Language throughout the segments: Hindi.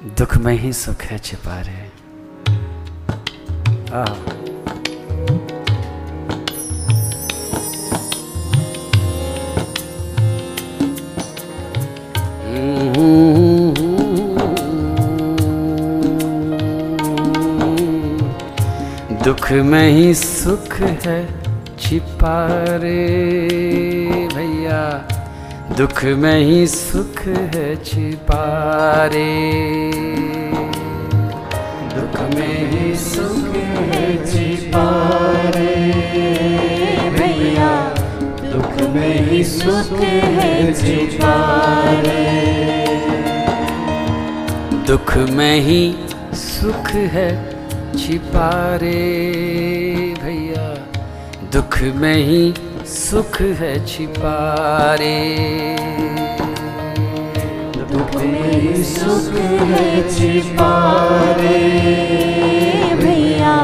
दुख में ही सुख है छिपा रे आह। दुख में ही सुख है छिपा रे भैया। दुख में ही सुख है छिपा रे दुख में ही सुख है छिपा रे भैया, दुख में ही सुख है छिपा रे दुख में ही सुख है छिपा रे भैया, दुख में ही सुख है छिपा रे दुख में ही सुख है छिपा रे भैया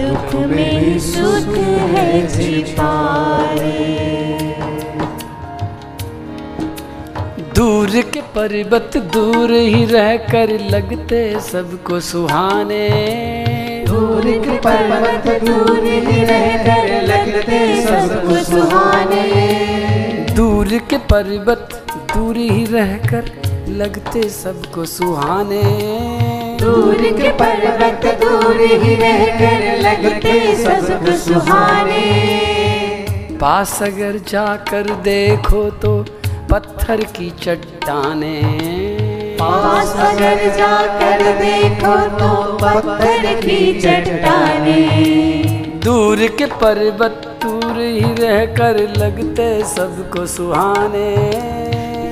दुख में ही सुख है छिपा रे दूर के पर्वत दूर ही रह कर लगते सबको सुहाने। दूर के पर्वत दूर ही रहकर लगते सबको सुहाने। दूर के पर्वत दूर ही रहकर लगते सबको सुहाने। दूर के पर्वत दूर ही रहकर लगते सबको सुहाने। पास अगर जाकर देखो तो पत्थर की चट्टाने। पास अगर जाकर देखो तो पत्थर की चट्टाने। दूर के पर्वत दूर ही रह कर लगते सबको सुहाने।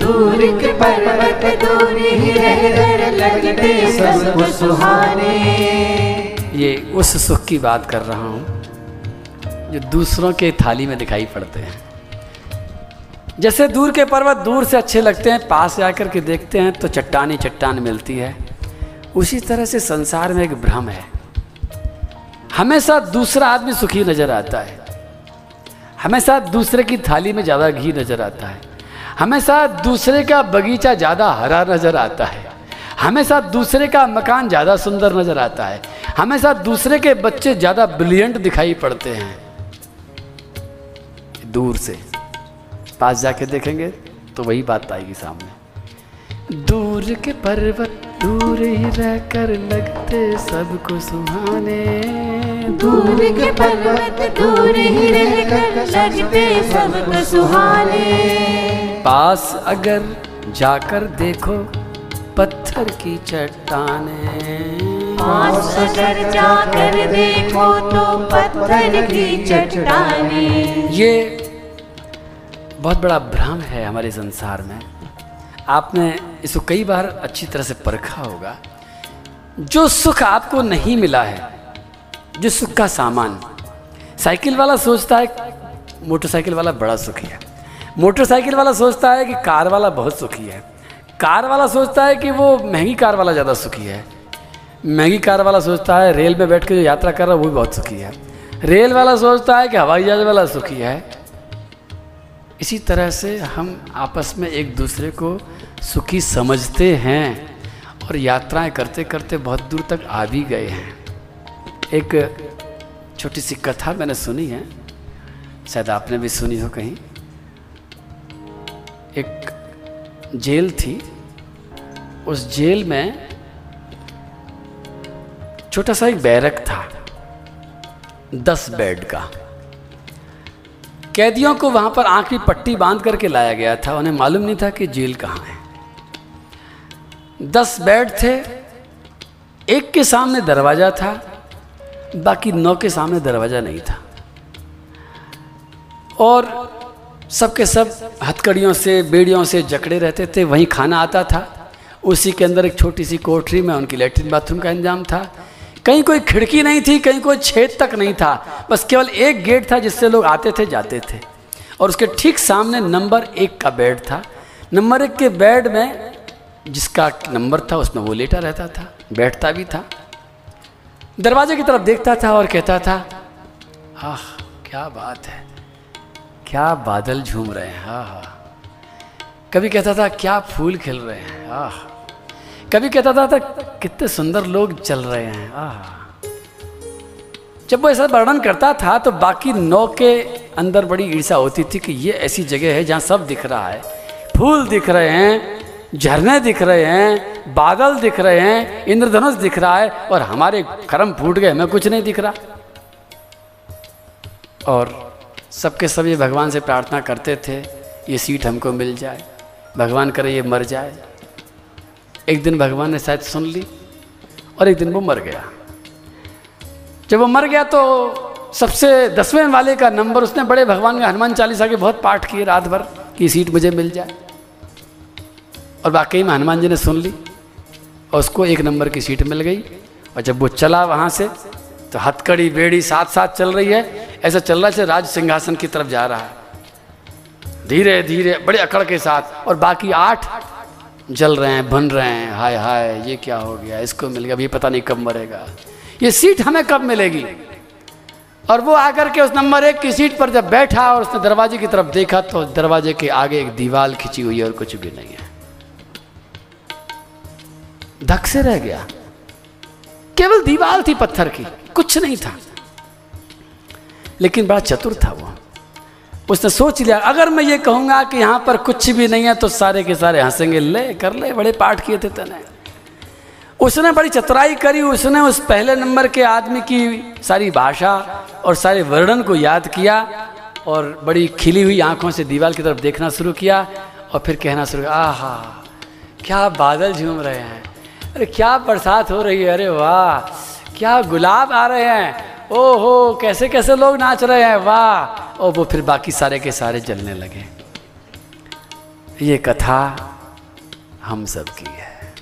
दूर के पर्वत दूर ही रहकर लगते सबको सुहाने। ये उस सुख की बात कर रहा हूँ जो दूसरों के थाली में दिखाई पड़ते हैं। जैसे दूर के पर्वत दूर से अच्छे लगते हैं, पास आकर के देखते हैं तो चट्टानी चट्टान मिलती है। उसी तरह से संसार में एक भ्रम है। हमेशा दूसरा आदमी सुखी नज़र आता है। हमेशा दूसरे की थाली में ज़्यादा घी नज़र आता है। हमेशा दूसरे का बगीचा ज़्यादा हरा नज़र आता है। हमेशा दूसरे का मकान ज़्यादा सुंदर नज़र आता है। हमेशा दूसरे के बच्चे ज़्यादा ब्रिलियंट दिखाई पड़ते हैं। दूर से। पास जाके देखेंगे तो वही बात आएगी सामने। दूर के पर्वत दूर ही रहकर लगते सबको सुहाने। दूर के पर्वत दूर ही रहकर लगते सबको सुहाने। पास अगर जाकर देखो पत्थर की चट्टाने। पास अगर जाकर देखो तो पत्थर की चट्टाने। ये बहुत बड़ा भ्रम है हमारे संसार में। आपने इसको कई बार अच्छी तरह से परखा होगा। जो सुख आपको नहीं मिला है, जो सुख का सामान, साइकिल वाला सोचता है, मोटरसाइकिल वाला बड़ा सुखी है। मोटरसाइकिल वाला सोचता है कि कार वाला बहुत सुखी है। कार वाला सोचता है कि वो महँगी कार वाला ज़्यादा सुखी है। महँगी कार वाला सोचता है, रेल में बैठ के जो यात्रा कर रहा है, वो भी बहुत सुखी है। रेल वाला सोचता है कि हवाई जहाज़ वाला सुखी है। इसी तरह से हम आपस में एक दूसरे को सुखी समझते हैं और यात्राएँ करते करते बहुत दूर तक आ भी गए हैं। एक छोटी सी कथा मैंने सुनी है, शायद आपने भी सुनी हो कहीं। एक जेल थी, उस जेल में छोटा सा एक बैरक था, दस बेड का। कैदियों को वहाँ पर आँख की पट्टी बाँध करके लाया गया था। उन्हें मालूम नहीं था कि जेल कहाँ है। दस बेड थे, एक के सामने दरवाज़ा था, बाकी नौ के सामने दरवाज़ा नहीं था। और सबके सब हथकड़ियों से, बेड़ियों से जकड़े रहते थे। वहीं खाना आता था। उसी के अंदर एक छोटी सी कोठरी में उनकी लेटरिन बाथरूम का इंतज़ाम था। कहीं कोई खिड़की नहीं थी, कहीं कोई छेद तक नहीं था। बस केवल एक गेट था जिससे लोग आते थे, जाते थे। और उसके ठीक सामने नंबर एक का बेड था। नंबर एक के बेड में जिसका नंबर था, उसमें वो लेटा रहता था, बैठता भी था। दरवाजे की तरफ़ देखता था और कहता था, आह, क्या बात है, क्या बादल झूम रहे हैं हाँ हाँ कभी कहता था, क्या फूल खिल रहे हैं, आह। कभी कहता था, था कितने सुंदर लोग चल रहे हैं। आह। जब वो ऐसा वर्णन करता था तो बाकी नौ के अंदर बड़ी ईर्षा होती थी कि ये ऐसी जगह है जहाँ सब दिख रहा है। फूल दिख रहे हैं झरने दिख रहे हैं बादल दिख रहे हैं इंद्रधनुष दिख रहा है और हमारे कर्म फूट गए हमें कुछ नहीं दिख रहा। और सबके सब ये भगवान से प्रार्थना करते थे ये सीट हमको मिल जाए भगवान करे ये मर जाए। एक दिन भगवान ने शायद सुन ली और एक दिन वो मर गया। जब वो मर गया तो सबसे दसवें वाले का नंबर उसने बड़े भगवान के हनुमान चालीसा के बहुत पाठ किए रात भर कि सीट मुझे मिल जाए। और वाकई में हनुमान जी ने सुन ली और उसको एक नंबर की सीट मिल गई। और जब वो चला वहाँ से तो हथकड़ी, बेड़ी साथ साथ चल रही है। ऐसा चल रहा है राज सिंहासन की तरफ़ जा रहा है। धीरे धीरे बड़े अकड़ के साथ और बाकी आठ जल रहे हैं बन रहे हैं, हाय हाय, ये क्या हो गया, इसको मिल गया अभी पता नहीं कब मरेगा। ये सीट हमें कब मिलेगी? और वो आकर के उस नंबर एक की सीट पर जब बैठा और उसने दरवाजे की तरफ़ देखा तो दरवाजे के आगे एक दीवार खिंची हुई है और कुछ भी नहीं है। धक से रह गया। केवल दीवार थी पत्थर की, कुछ नहीं था। लेकिन बड़ा चतुर था वो। उसने सोच लिया, अगर मैं ये कहूँगा कि यहाँ पर कुछ भी नहीं है तो सारे के सारे हंसेंगे, ले, कर ले, बड़े पाठ किए थे तेने। उसने बड़ी चतुराई करी, उसने उस पहले नंबर के आदमी की सारी भाषा और सारे वर्णन को याद किया और बड़ी खिली हुई आँखों से दीवार की तरफ़ देखना शुरू किया और फिर कहना शुरू किया, आहा, क्या बादल झूम रहे हैं। अरे, क्या बरसात हो रही है, अरे वाह, क्या गुलाब आ रहे हैं। ओहो, कैसे कैसे लोग नाच रहे हैं, वाह। और वो फिर बाकी सारे के सारे जलने लगे। ये कथा हम सब की है।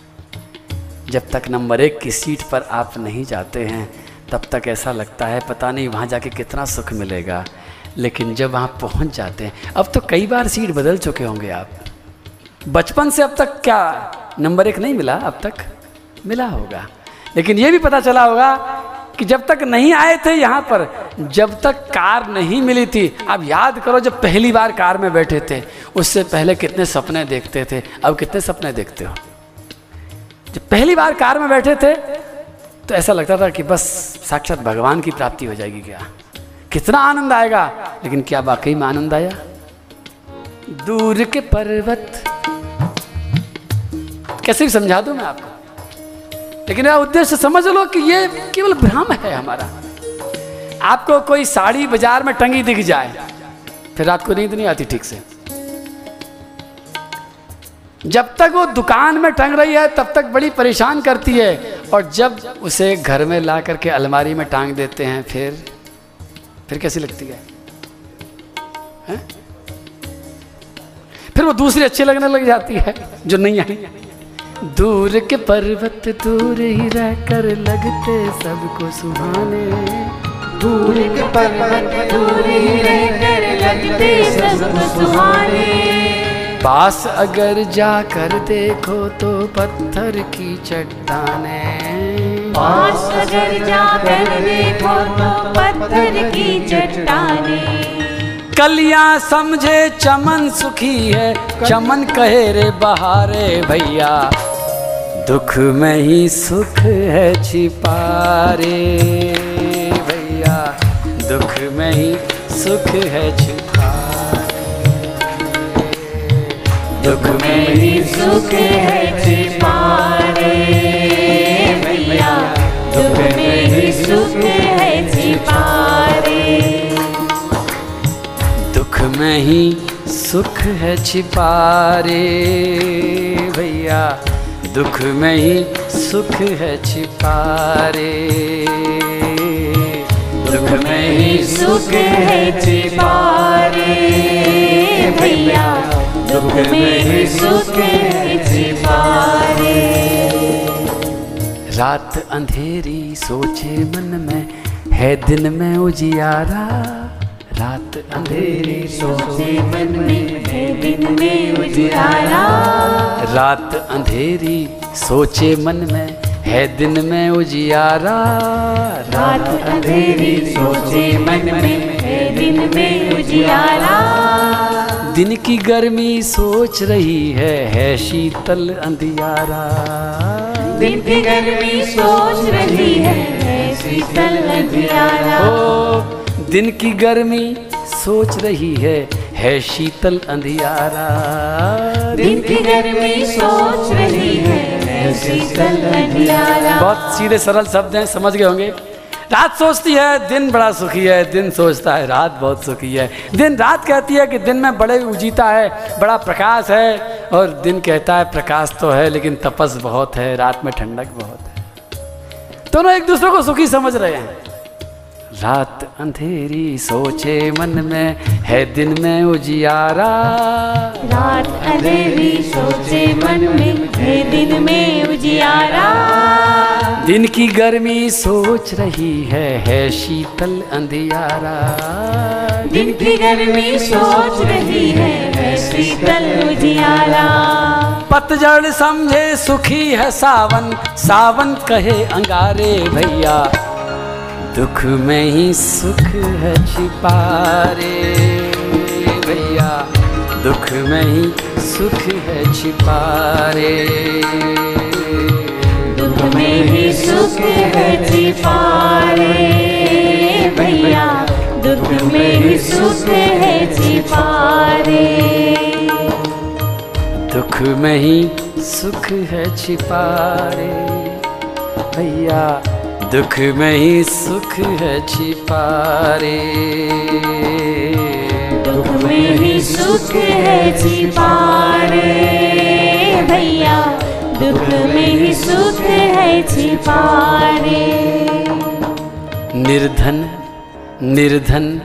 जब तक नंबर एक की सीट पर आप नहीं जाते हैं, तब तक ऐसा लगता है, पता नहीं वहाँ जाके कितना सुख मिलेगा। लेकिन जब वहाँ पहुँच जाते हैं, अब तो कई बार सीट बदल चुके होंगे आप। बचपन से अब तक क्या नंबर एक नहीं मिला? अब तक मिला होगा। लेकिन ये भी पता चला होगा कि जब तक नहीं आए थे यहाँ पर, जब तक कार नहीं मिली थी। अब याद करो जब पहली बार कार में बैठे थे, उससे पहले कितने सपने देखते थे, अब कितने सपने देखते हो? जब पहली बार कार में बैठे थे तो ऐसा लगता था कि बस साक्षात भगवान की प्राप्ति हो जाएगी क्या? कितना आनंद आएगा, लेकिन क्या वाकई में आनंद आया? दूर के पर्वत। कैसे भी समझा दू मैं आपको? लेकिन यह उद्देश्य समझ लो कि ये केवल भ्रम है हमारा। आपको कोई साड़ी बाज़ार में टंगी दिख जाए फिर रात को नींद नहीं आती ठीक से। जब तक वो दुकान में टंग रही है तब तक बड़ी परेशान करती है। और जब उसे घर में ला करके अलमारी में टांग देते हैं फिर फिर कैसी लगती है, है? फिर वो दूसरी अच्छी लगने लग जाती है जो नहीं आई दूर के पर्वत दूर ही रहकर लगते सबको सुहाने। दूर के पर्वत दूर ही रहकर लगते सबको सुहाने। पास अगर जाकर देखो तो पत्थर की चट्टाने। पास अगर जाकर देखो तो पत्थर की चट्टाने। कलियाँ समझे चमन सुखी है चमन कहे रे बहारे भैया। दुख में ही सुख है छिपारे भैया। दुख में ही सुख है छिपा दुख में ही सुख है छिपारे भैया। दुख में ही सुख है छिपारे। दुख में ही सुख है छिपारे भैया। दुख में ही सुख है छिपारे। दुख में ही सुख है छिपारे। भैया, दुख में ही सुख है छिपारे। रात अंधेरी सोचे मन में, है दिन में उजियारा। रात अंधेरी सोचे मन में है दिन में उजियारा रात अंधेरी सोचे मन में है दिन में उजियारा रात अंधेरी सोचे मन में है दिन में उजियारा दिन की गर्मी सोच रही है है शीतल अंधियारा। दिन की गर्मी सोच रही है शीतल अंधियारा। दिन की गर्मी सोच रही है है शीतल अंधियारा। दिन की गर्मी सोच रही है शीतल अंधियारा। बहुत सीधे सरल शब्द हैं समझ गए होंगे। रात सोचती है दिन बड़ा सुखी है दिन सोचता है रात बहुत सुखी है। दिन रात कहती है कि दिन में बड़े उजीता है बड़ा प्रकाश है और दिन कहता है प्रकाश तो है लेकिन तपस बहुत है रात में ठंडक बहुत है। दोनों एक दूसरे को सुखी समझ रहे हैं। रात अंधेरी सोचे मन में है दिन में उजियारा। रात अंधेरी सोचे मन में है दिन में उजियारा। दिन की गर्मी सोच रही है है शीतल अंधियारा। दिन की गर्मी सोच रही है शीतल उजियारा। पतझड़ समझे सुखी है सावन सावन कहे अंगारे भैया। दुख में ही सुख है छिपा रे भैया। दुख में ही सुख है छिपा रे दुख में ही सुख है छिपारे भैया। दुख में ही सुख है छिपारे। दुख में ही सुख है छिपा रे भैया। दुख में ही सुख है छिपा रे दुख में ही सुख है छिपारे भैया। दुख में ही सुख है छिपारे। निर्धन निर्धन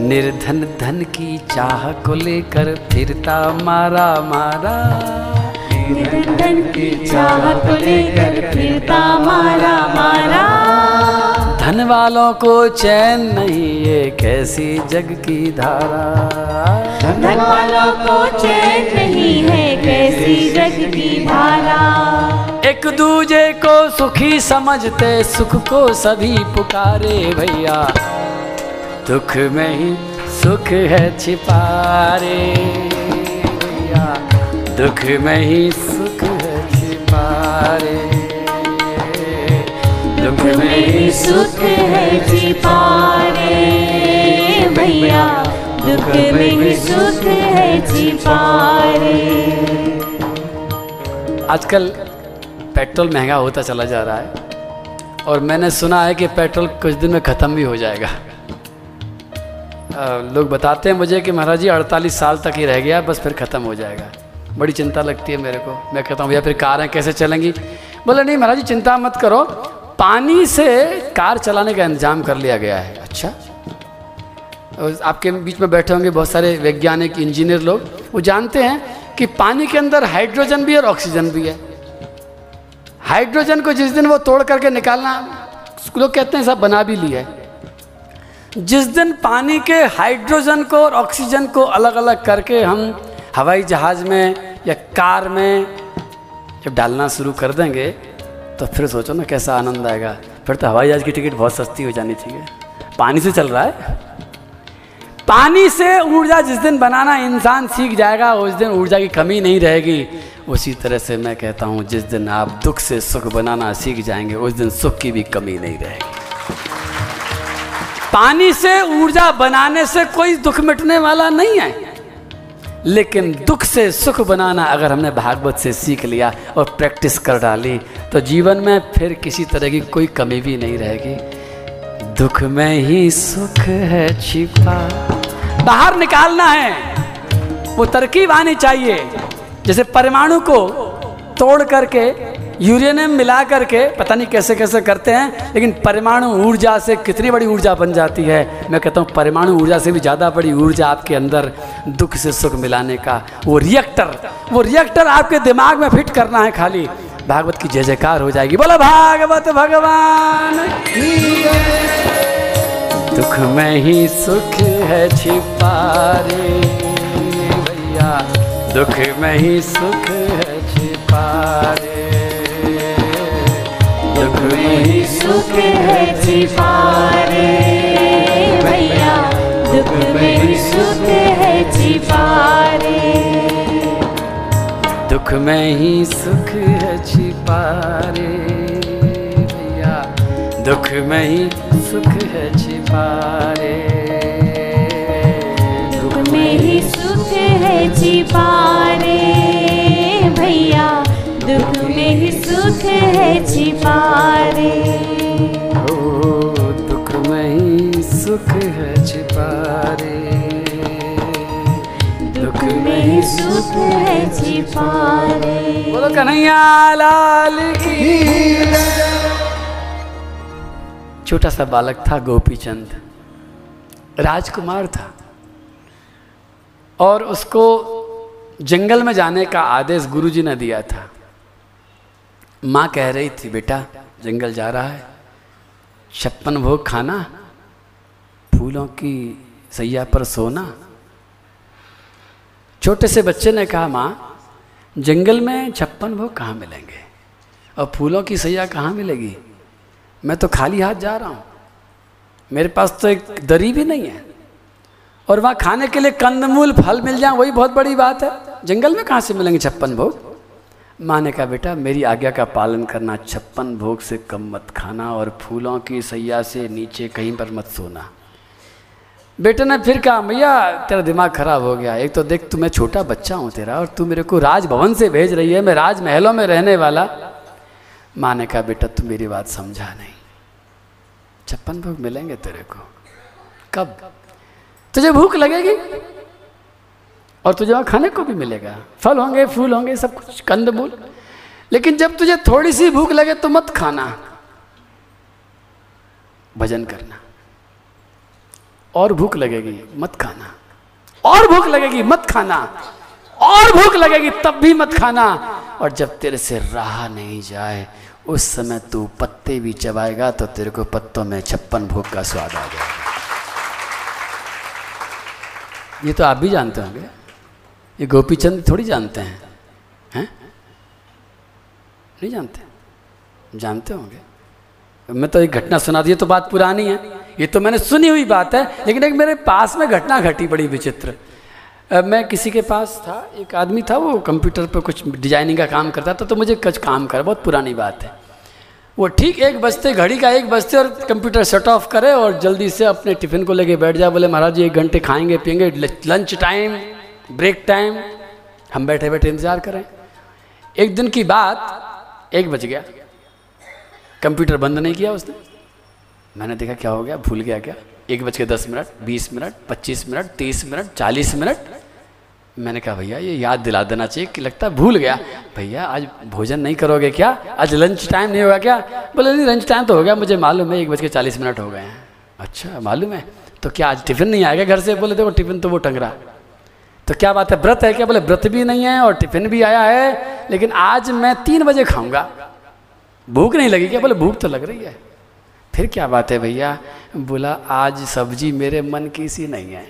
निर्धन धन की चाह को लेकर फिरता मारा मारा। धन की चाह को लेकर फिरता मारा मारा। धन वालों को चैन नहीं ये कैसी जग की धारा। धन वालों को चैन नहीं है कैसी जग की धारा। एक दूजे को सुखी समझते सुख को सभी पुकारे भैया। दुख में ही सुख है छिपारे। दुख में ही सुख है छिपारे। दुख में ही सुख है छिपारे। भैया दुख में ही सुख है छिपारे। आजकल पेट्रोल महँगा होता चला जा रहा है और मैंने सुना है कि पेट्रोल कुछ दिन में ख़त्म भी हो जाएगा। लोग बताते हैं मुझे कि महाराज जी अड़तालीस साल तक ही रह गया बस फिर ख़त्म हो जाएगा। बड़ी चिंता लगती है मेरे को। मैं कहता हूँ, भैया, फिर कारें कैसे चलेंगी? बोले, नहीं महाराज जी, चिंता मत करो। पानी से कार चलाने का इंतज़ाम कर लिया गया है। अच्छा? आपके बीच में बैठे होंगे बहुत सारे वैज्ञानिक, इंजीनियर लोग। वो जानते हैं कि पानी के अंदर हाइड्रोजन भी और ऑक्सीजन भी है। हाइड्रोजन को जिस दिन वो तोड़ करके निकालना, लोग कहते हैं, सब बना भी लिया है। जिस दिन पानी के हाइड्रोजन को और ऑक्सीजन को अलग अलग करके हम हवाई जहाज़ में या कार में जब डालना शुरू कर देंगे तो फिर सोचो ना कैसा आनंद आएगा। फिर तो हवाई जहाज़ की टिकट बहुत सस्ती हो जानी चाहिए। पानी से चल रहा है? पानी से ऊर्जा जिस दिन बनाना इंसान सीख जाएगा, उस दिन ऊर्जा की कमी नहीं रहेगी। उसी तरह से मैं कहता हूँ, जिस दिन आप दुख से सुख बनाना सीख जाएँगे, उस दिन सुख की भी कमी नहीं रहेगी। पानी से ऊर्जा बनाने से कोई दुख मिटने वाला नहीं है। लेकिन दुख से सुख बनाना अगर हमने भागवत से सीख लिया और प्रैक्टिस कर डाली तो जीवन में फिर किसी तरह की कोई कमी भी नहीं रहेगी। दुख में ही सुख है छिपा। बाहर निकालना है। वो तरकीब आनी चाहिए। जैसे परमाणु को तोड़ करके यूरेनियम मिला करके, पता नहीं कैसे कैसे करते हैं, लेकिन परमाणु ऊर्जा से कितनी बड़ी ऊर्जा बन जाती है? मैं कहता हूँ, परमाणु ऊर्जा से भी ज़्यादा बड़ी ऊर्जा आपके अंदर दुख से सुख मिलाने का, वो रिएक्टर वो रिएक्टर आपके दिमाग में फिट करना है खाली। भागवत की जय जयकार हो जाएगी। बोलो, भागवत भगवान दुख में ही सुख है छिपा रे भैया। दुख में ही सुख है छिपा रे दुख में ही सुख है छिपारे भैया दुख में सुख है छिपारे दुख में ही सुख है छिपा रे भैया दुख में ही सुख है छिपा रे दुख में ही सुख है छिपारे। भैया दुख में ही सुख है छिपारे। ओ दुख में ही सुख है छिपा रे दुख में ही सुख है छिपारे। बोलो कन्हैया लाल की छोटा सा बालक था गोपीचंद। राजकुमार था। और उसको जंगल में जाने का आदेश गुरुजी ने दिया था। माँ कह रही थी, बेटा, जंगल जा रहा है। छप्पन भोग खाना, फूलों की सैया पर सोना। छोटे से बच्चे ने कहा, माँ, जंगल में छप्पन भोग कहाँ मिलेंगे? और फूलों की सैया कहाँ मिलेगी? मैं तो खाली हाथ जा रहा हूँ। मेरे पास तो एक दरी भी नहीं है। और वहाँ खाने के लिए कंदमूल, फल मिल जाए, वही बहुत बड़ी बात है। जंगल में कहाँ से मिलेंगे छप्पन भोग? माँ ने कहा, बेटा, मेरी आज्ञा का पालन करना, छप्पन भोग से कम मत खाना और फूलों की सैया से नीचे कहीं पर मत सोना। बेटे ने फिर कहा भैया तेरा दिमाग खराब हो गया। एक तो देख, तू, मैं छोटा बच्चा हूँ तेरा और तू मेरे को राजभवन से भेज रही है। मैं राजमहलों में रहने वाला। माँ ने कहा, बेटा, तू मेरी बात समझा नहीं। छप्पन भोग मिलेंगे तेरे को। कब? तुझे भूख लगेगी? और तुझे वहाँ खाने को भी मिलेगा। फल होंगे, फूल होंगे, सब कुछ कंद मूल लेकिन जब तुझे थोड़ी सी भूख लगे तो मत खाना। भजन करना। और भूख लगेगी, मत खाना। और भूख लगेगी, मत खाना। और भूख लगेगी, तब भी मत खाना। और जब तेरे से रहा नहीं जाए, उस समय तू पत्ते भी चबाएगा तो तेरे को पत्तों में छप्पन भूख का स्वाद आ जाएगा। ये तो आप भी जानते होंगे। ये गोपीचंद थोड़ी जानते हैं हैं? नहीं जानते? जानते होंगे। मैं तो एक घटना सुना दी तो बात पुरानी है। ये तो मैंने सुनी हुई बात है, लेकिन एक मेरे पास में घटना घटी बड़ी विचित्र। मैं किसी के पास था, एक आदमी था, वो कंप्यूटर पर कुछ डिज़ाइनिंग का काम करता था तो मुझे कुछ काम कर, बहुत पुरानी बात है। वो ठीक एक बजते, घड़ी का एक बजते और कंप्यूटर शट ऑफ़ करे और जल्दी से अपने टिफ़िन को लेके बैठ जाए बोले, महाराज जी, एक घंटे खाएँगे, पियेंगे, लंच टाइम ब्रेक टाइम, हम बैठे बैठे इंतज़ार करें। एक दिन की बात, एक बज गया। कंप्यूटर बंद नहीं किया उसने। मैंने देखा क्या हो गया, भूल गया क्या? एक बज के दस मिनट, बीस मिनट, पच्चीस मिनट, तीस मिनट, चालीस मिनट। मैंने कहा, भैया, ये याद दिला देना चाहिए, कि लगता भूल गया। भैया, आज भोजन नहीं करोगे क्या? आज लंच टाइम नहीं होगा क्या? बोले, नहीं लंच टाइम तो हो गया, मुझे मालूम है, एक बज के चालीस मिनट हो गए हैं। अच्छा मालूम है? तो क्या आज टिफ़िन नहीं आएगा घर से? बोले, देखो टिफ़िन तो वो टंग रहा तो क्या बात है? व्रत है क्या? बोले, व्रत भी नहीं है और टिफ़िन भी आया है, लेकिन आज मैं तीन बजे खाऊँगा। भूख नहीं लगी क्या? बोले, भूख तो लग रही है। फिर क्या बात है भैया? बोला, आज सब्ज़ी मेरे मन की सी नहीं है।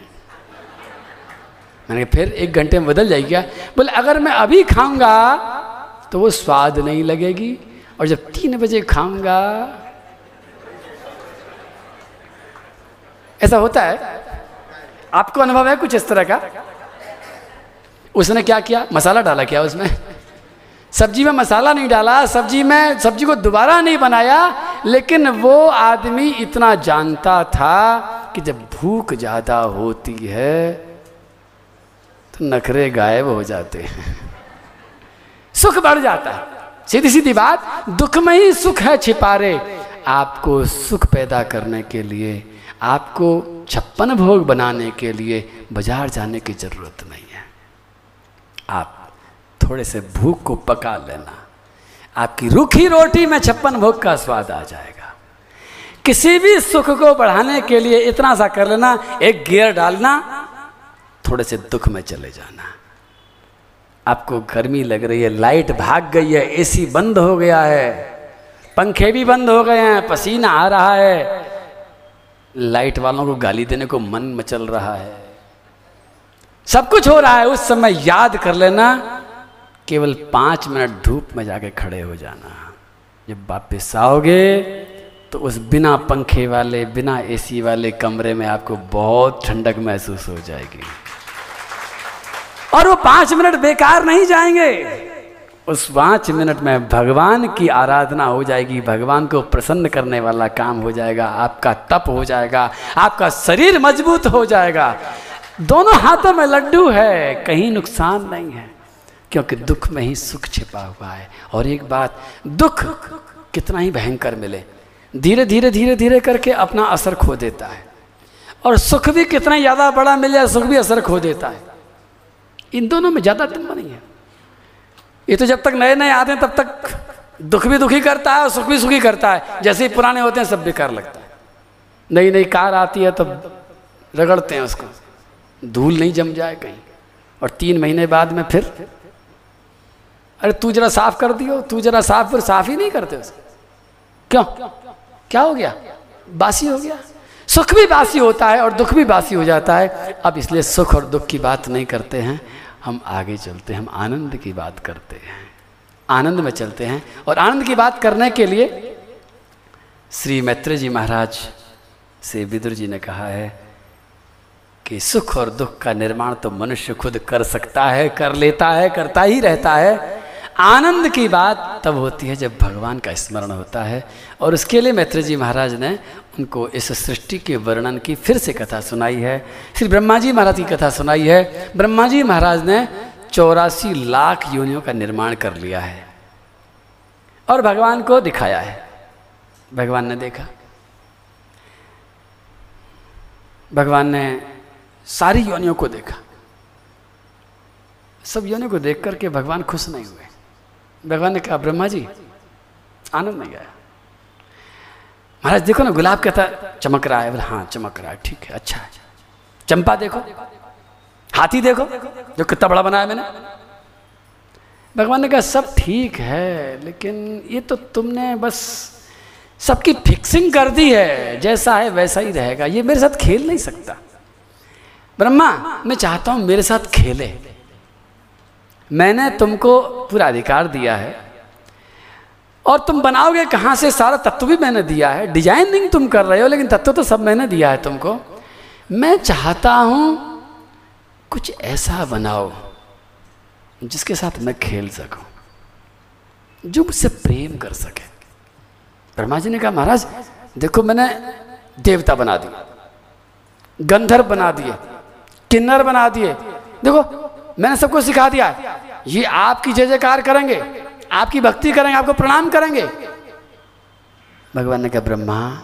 मैंने फिर एक घंटे में बदल जाएगी क्या? बोले, अगर मैं अभी खाऊँगा तो वो स्वाद नहीं लगेगी और जब तीन बजे खाऊँगा ऐसा होता है? आपको अनुभव है कुछ इस तरह का? उसने क्या किया? मसाला डाला क्या उसमें सब्ज़ी में मसाला नहीं डाला, सब्ज़ी में, सब्ज़ी को दोबारा नहीं बनाया, लेकिन वो आदमी इतना जानता था कि जब भूख ज़्यादा होती है तो नखरे गायब हो जाते हैं। सुख बढ़ जाता है। सीधी सीधी बात, दुख में ही सुख है छिपारे। आपको सुख पैदा करने के लिए, आपको छप्पन भोग बनाने के लिए बाज़ार जाने की ज़रूरत नहीं। आप थोड़े से भूख को पका लेना। आपकी रूखी रोटी में छप्पन भोग का स्वाद आ जाएगा। किसी भी सुख को बढ़ाने के लिए इतना सा कर लेना, एक गियर डालना, थोड़े से दुख में चले जाना। आपको गर्मी लग रही है, लाइट भाग गई है, एसी बंद हो गया है, पंखे भी बंद हो गए हैं, पसीना आ रहा है। लाइट वालों को गाली देने को मन मचल रहा है। सब कुछ हो रहा है, उस समय याद कर लेना, केवल पाँच मिनट धूप में जाके खड़े हो जाना। जब वापस आओगे तो उस बिना पंखे वाले, बिना एसी वाले कमरे में आपको बहुत ठंडक महसूस हो जाएगी। और वो पाँच मिनट बेकार नहीं जाएँगे। उस पाँच मिनट में भगवान की आराधना हो जाएगी, भगवान को प्रसन्न करने वाला काम हो जाएगा, आपका तप हो जाएगा, आपका शरीर मज़बूत हो जाएगा। दोनों हाथों में लड्डू है, कहीं नुकसान नहीं है, क्योंकि दुख में ही सुख छिपा हुआ है। और एक बात, दुख कितना ही भयंकर मिले, धीरे धीरे धीरे धीरे करके अपना असर खो देता है। और सुख भी कितना ज़्यादा बड़ा मिल जाए सुख भी असर खो देता है। इन दोनों में ज़्यादा तुम नहीं है। ये तो जब तक नए नए आते हैं, तब तक दुख भी दुखी करता है और सुख भी सुखी करता है। जैसे ही पुराने होते हैं, सब बेकार लगता है। नई नई कार आती है, तब रगड़ते हैं उसको। धूल नहीं जम जाए कहीं। और तीन महीने बाद में फिर, अरे तू जरा साफ़ कर दियो, तू जरा साफ़, फिर साफ़ ही नहीं करते उसको क्यों? क्या हो गया? बासी हो गया। सुख भी बासी होता है और दुख भी बासी हो जाता है। अब इसलिए सुख और दुख की बात नहीं करते हैं। हम आगे चलते हैं, हम आनंद की बात करते हैं। आनंद में चलते हैं। और आनंद की बात करने के लिए श्री मैत्री जी महाराज से विदुर जी ने कहा है कि सुख और दुख का निर्माण तो मनुष्य खुद कर सकता है, कर लेता है, करता ही रहता है। आनंद की बात तब होती है जब भगवान का स्मरण होता है। और उसके लिए मैत्री जी महाराज ने उनको इस सृष्टि के वर्णन की फिर से कथा सुनाई है। श्री ब्रह्मा जी महाराज की कथा सुनाई है। ब्रह्मा जी महाराज ने चौरासी लाख योनियों का निर्माण कर लिया है और भगवान को दिखाया है। भगवान ने देखा। भगवान ने सारी योनियों को देखा। सब योनियों को देख करके भगवान खुश नहीं हुए। भगवान ने कहा, ब्रह्मा जी, आनंद नहीं आया। महाराज, देखो ना, गुलाब कहता चमक रहा है। बोले हाँ चमक रहा है, ठीक है अच्छा चंपा देखो, हाथी देखो, जो कितना बड़ा बनाया मैंने। भगवान ने कहा, सब ठीक है, लेकिन ये तो तुमने बस सबकी फिक्सिंग कर दी है। जैसा है, वैसा ही रहेगा। ये मेरे साथ खेल नहीं सकता। ब्रह्मा, मैं चाहता हूँ मेरे साथ खेले। मैंने तुमको पूरा अधिकार दिया है। और तुम बनाओगे कहाँ से? सारा तत्व भी मैंने दिया है। डिज़ाइनिंग तुम कर रहे हो, लेकिन तत्व तो सब मैंने दिया है तुमको। मैं चाहता हूँ कुछ ऐसा बनाओ, जिसके साथ मैं खेल सकूँ, जो मुझसे प्रेम कर सके। ब्रह्मा जी ने कहा, महाराज, देखो, मैंने देवता बना दिया गंधर्व बना दिए किन्नर बना दिए। देखो, मैंने सबको सिखा दिया। ये आपकी जय जयकार करेंगे, आपकी भक्ति करेंगे, आपको प्रणाम करेंगे। भगवान ने कहा, ब्रह्मा,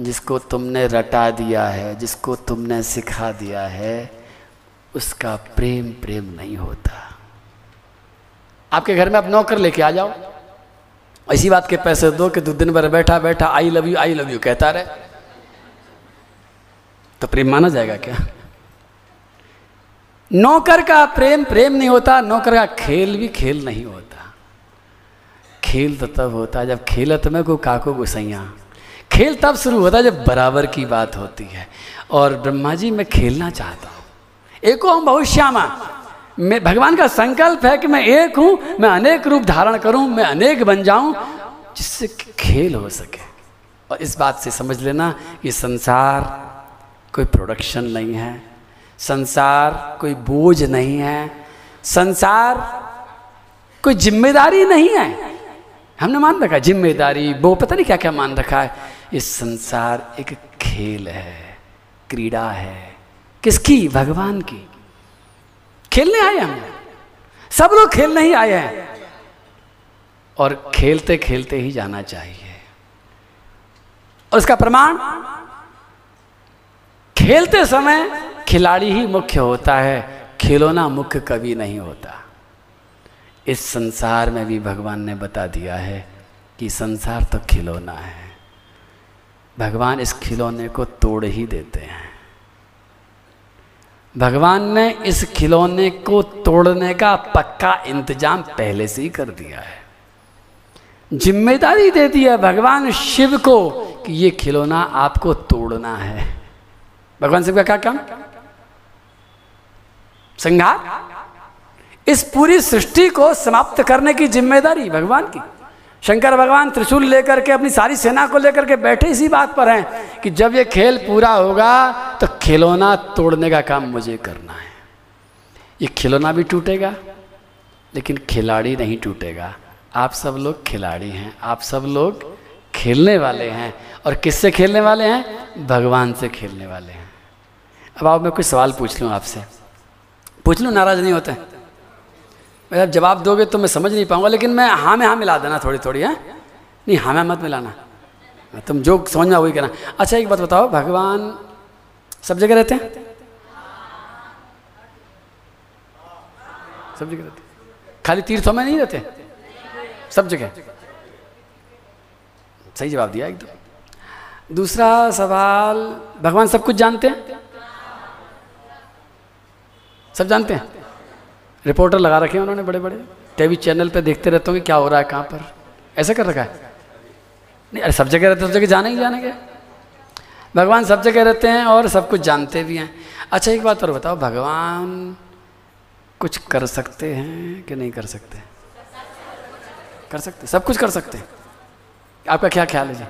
जिसको तुमने रटा दिया है, जिसको तुमने सिखा दिया है, उसका प्रेम प्रेम नहीं होता। आपके घर में आप नौकर लेके आ जाओ। ऐसी बात के पैसे दो कि तू दिन भर बैठा बैठा I love you I love you कहता रहे। तो प्रेम माना जाएगा क्या? नौकर का प्रेम प्रेम नहीं होता, नौकर का खेल भी खेल नहीं होता। खेल तो तब होता जब खेलत में को काको गुसैया। खेल तब शुरू होता जब बराबर की बात होती है। और ब्रह्मा जी, मैं खेलना चाहता हूँ। एको हम बहुत श्यामा मैं, भगवान का संकल्प है कि मैं एक हूँ, मैं अनेक रूप धारण करूँ, मैं अनेक बन जाऊँ, जिससे खेल हो सके। और इस बात से समझ लेना कि संसार कोई प्रोडक्शन नहीं है। संसार कोई बोझ नहीं है। संसार कोई ज़िम्मेदारी नहीं है। हमने मान रखा ज़िम्मेदारी, वो पता नहीं क्या क्या मान रखा है। ये संसार एक खेल है, क्रीड़ा है। किसकी? भगवान की। खेलने आए हम। सब लोग खेलने ही आए हैं। और खेलते खेलते ही जाना चाहिए। और उसका प्रमाण? खेलते समय खिलाड़ी ही मुख्य होता है, खिलौना मुख्य कभी नहीं होता। इस संसार में भी भगवान ने बता दिया है कि संसार तो खिलौना है। भगवान इस खिलौने को तोड़ ही देते हैं। भगवान ने इस खिलौने को तोड़ने का पक्का इंतज़ाम पहले से ही कर दिया है। ज़िम्मेदारी दे दी है भगवान शिव को कि ये खिलौना आपको तोड़ना है। भगवान शिव का क्या काम? संघार इस पूरी सृष्टि को समाप्त करने की ज़िम्मेदारी भगवान की। शंकर भगवान त्रिशूल लेकर के अपनी सारी सेना को लेकर के बैठे इसी बात पर हैं कि जब ये खेल पूरा होगा तो खिलौना तोड़ने का काम मुझे करना है। ये खिलौना भी टूटेगा, लेकिन खिलाड़ी नहीं टूटेगा। आप सब लोग खिलाड़ी हैं, आप सब लोग खेलने वाले हैं। और किससे खेलने वाले हैं? भगवान से खेलने वाले हैं। अब आप मैं कुछ सवाल पूछ लूँ आपसे। पूछ लूँ? नाराज़ नहीं होते? मैं जब जवाब दोगे तो मैं समझ नहीं पाऊँगा, लेकिन मैं हाँ में हाँ मिला देना थोड़ी थोड़ी है? नहीं हाँ में मत मिलाना। तुम जो समझना वही कहना अच्छा एक बात बताओ, भगवान सब जगह रहते हैं? सब जगह रहते खाली तीर्थों में नहीं रहते? सब जगह? सही जवाब दिया एकदम। दूसरा सवाल, भगवान सब कुछ जानते हैं? सब जानते हैं? रिपोर्टर लगा रखे हैं उन्होंने बड़े बड़े। टीवी चैनल पे देखते रहते होंगे, क्या हो रहा है कहाँ पर? ऐसा कर रखा है? नहीं, अरे सब जगह रहते सब जगह जाने ही जाने के। भगवान सब जगह रहते हैं और सब कुछ जानते भी हैं। अच्छा एक बात और बताओ, भगवान कुछ कर सकते हैं कि नहीं कर सकते? कर सकते, सब कुछ कर सकते हैं। आपका क्या ख्याल है जी?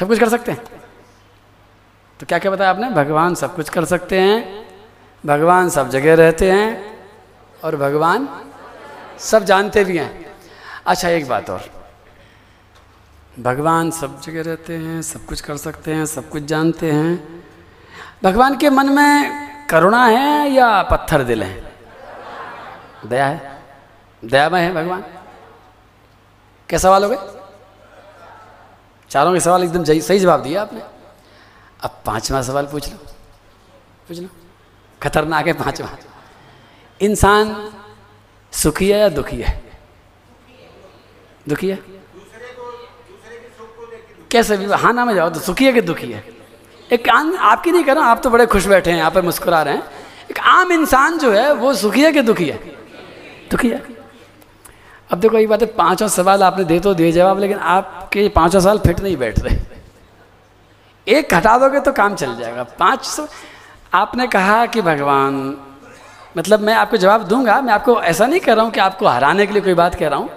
सब कुछ कर सकते हैं? तो क्या क्या बताया आपने? भगवान सब कुछ कर सकते हैं, भगवान सब जगह रहते हैं, और भगवान सब जानते भी हैं। अच्छा एक बात और। भगवान सब जगह रहते हैं, सब कुछ कर सकते हैं, सब कुछ जानते हैं। भगवान के मन में करुणा है या पत्थर दिल है? दया है? दयामय है भगवान? क्या सवाल हो गए? चारों के सवाल एकदम सही जवाब दिया आपने। अब पांचवा सवाल पूछ लो। पूछ लो। खतरनाक है पांचवा। इंसान सुखी है या दुखी है? दुखी है? कैसे भी हाँ ना, में जाओ तो सुखी है कि दुखी है? एक आम आपकी नहीं कर रहा आप तो बड़े खुश बैठे हैं, यहाँ पर मुस्कुरा रहे हैं। एक आम इंसान जो है, वो सुखी है कि दुखी है? दुखी है। अब देखो, एक बात है, पाँचों सवाल आपने दे तो दिए जवाब, लेकिन आपके पाँचों साल फिट नहीं बैठ रहे। एक हटा दोगे तो काम चल जाएगा। पाँच सौ, आपने कहा कि भगवान मतलब मैं आपको जवाब दूँगा, मैं आपको ऐसा नहीं कर रहा हूँ कि आपको हराने के लिए कोई बात कह रहा हूँ।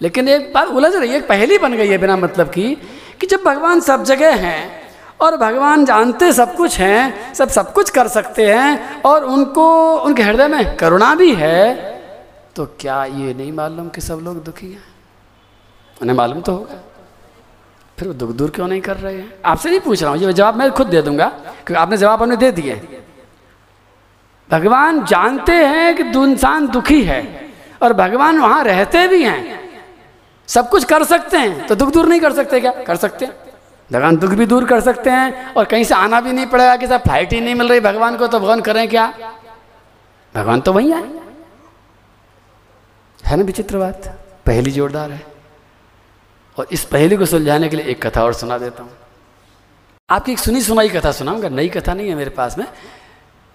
लेकिन एक बात उलझ रही है, एक पहली बन गई है बिना मतलब की, कि जब भगवान सब जगह हैं और भगवान जानते सब कुछ हैं, सब सब कुछ कर सकते हैं और उनको, उनके हृदय में करुणा भी है तो क्या ये नहीं मालूम कि सब लोग दुखी हैं? उन्हें मालूम तो होगा। फिर वो दुख दूर क्यों नहीं कर रहे हैं? आपसे नहीं पूछ रहा हूँ, ये जवाब मैं खुद दे दूँगा, क्योंकि आपने जवाब हमने दे दिए। भगवान जानते हैं कि इंसान दुखी है, और भगवान वहाँ रहते भी हैं। सब कुछ कर सकते हैं तो दुख दूर नहीं कर सकते क्या? कर सकते हैं। भगवान दुख भी दूर कर सकते हैं, और कहीं से आना भी नहीं पड़ेगा, कि साहब फ़्लाइट ही नहीं मिल रही भगवान को तो भगवान करें क्या? भगवान तो वहीं आए। है ना विचित्र बात? पहली जोरदार है। और इस पहली को सुलझाने के लिए एक कथा और सुना देता हूँ। आपकी एक सुनी सुनाई कथा सुनाऊँगा, नई कथा नहीं है मेरे पास में।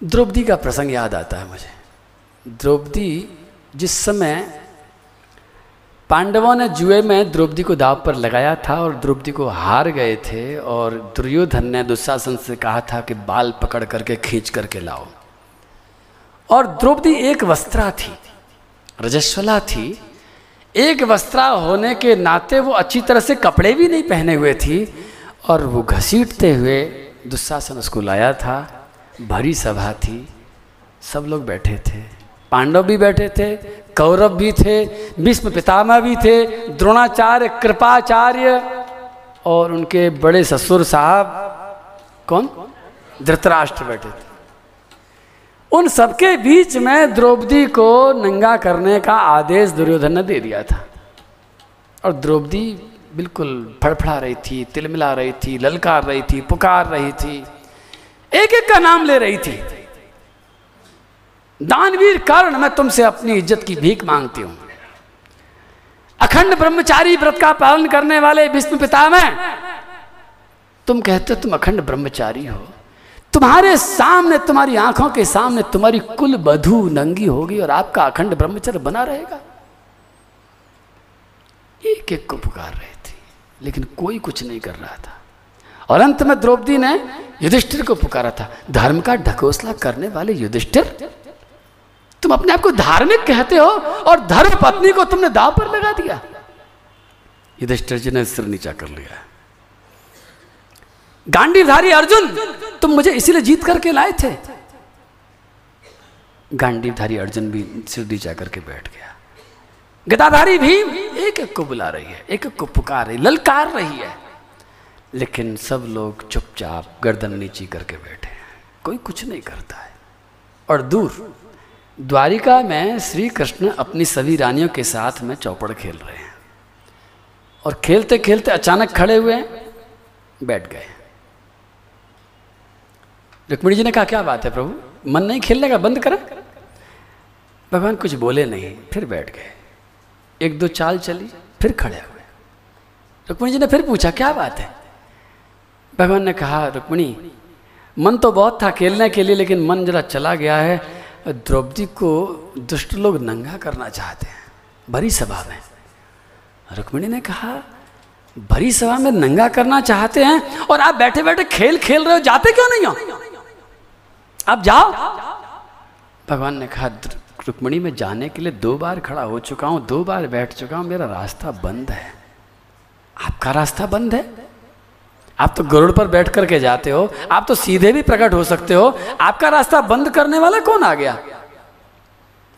द्रौपदी का प्रसंग याद आता है मुझे। द्रौपदी जिस समय पांडवों ने जुए में द्रौपदी को दाव पर लगाया था और द्रौपदी को हार गए थे और दुर्योधन ने दुशासन से कहा था कि बाल पकड़ करके खींच करके लाओ। और द्रौपदी एक वस्त्रा थी, रजस्वला थी एक वस्त्रा होने के नाते वो अच्छी तरह से कपड़े भी नहीं पहने हुए थी और वो घसीटते हुए दुशासन उसको लाया था, भरी सभा थी, सब लोग बैठे थे। पांडव भी बैठे थे, कौरव भी थे, भीष्म पितामह भी थे, द्रोणाचार्य, कृपाचार्य और उनके बड़े ससुर साहब, कौन? धृतराष्ट्र बैठे थे। उन सबके बीच में द्रौपदी को नंगा करने का आदेश दुर्योधन ने दे दिया था। और द्रौपदी बिल्कुल फड़फड़ा रही थी, तिलमिला रही थी, ललकार रही थी, पुकार रही थी एक एक का नाम ले रही थी। दानवीर कारण मैं तुमसे अपनी इज़्ज़त की भीख मांगती हूँ। अखंड ब्रह्मचारी व्रत का पालन करने वाले विष्णु पिता में तुम कहते हो तुम अखंड ब्रह्मचारी हो। तुम्हारे सामने, तुम्हारी आँखों के सामने तुम्हारी कुल बधु नंगी होगी और आपका अखंड ब्रह्मचर्य बना रहेगा। एक एक को पुकार रहे थे, लेकिन कोई कुछ नहीं कर रहा था। और अंत में द्रौपदी ने युधिष्ठिर को पुकारा था, धर्म का ढकोसला करने वाले युधिष्ठिर, तुम अपने आप को धार्मिक कहते हो और धर्म पत्नी को तुमने दाव पर लगा दिया। युधिष्ठिर जी ने सिर नीचा कर लिया। गांडीधारी अर्जुन, तुम मुझे इसीलिए जीत करके लाए थे। गांडीधारी अर्जुन भी सिर जाकर के बैठ गया। गदाधारी भीम एक एक को बुला रही है, एक एक को पुकार रही, ललकार रही है। लेकिन सब लोग चुपचाप गर्दन नीची करके बैठे हैं। कोई कुछ नहीं करता है। और दूर, द्वारिका में श्री कृष्ण अपनी सभी रानियों के साथ में चौपड़ खेल रहे हैं। और खेलते खेलते अचानक खड़े हुए, बैठ गए। रुक्मिणी जी ने कहा, क्या बात है प्रभु? मन नहीं खेलने का? बंद करें। भगवान कुछ बोले नहीं, फिर बैठ गए। एक दो चाल चली, फिर खड़े हुए। रुक्मिणी जी ने फिर पूछा, क्या बात है? भगवान ने कहा रुक्मिणी मन तो बहुत था खेलने के लिए, लेकिन मन जरा चला गया है। द्रौपदी को दुष्ट लोग नंगा करना चाहते हैं, भरी सभा में। रुक्मिणी ने कहा, भरी सभा में नंगा करना चाहते हैं? और आप बैठे बैठे खेल खेल रहे हो, जाते क्यों नहीं हो? आप जाओ। भगवान ने कहा रुक्मणी, में जाने के लिए दो बार खड़ा हो चुका हूँ, दो बार बैठ चुका हूँ, मेरा रास्ता बंद है। आपका रास्ता बंद है? आप तो गरुड़ पर बैठ करके जाते हो, आप तो सीधे भी प्रकट हो सकते हो। आपका रास्ता बंद करने वाला कौन आ गया?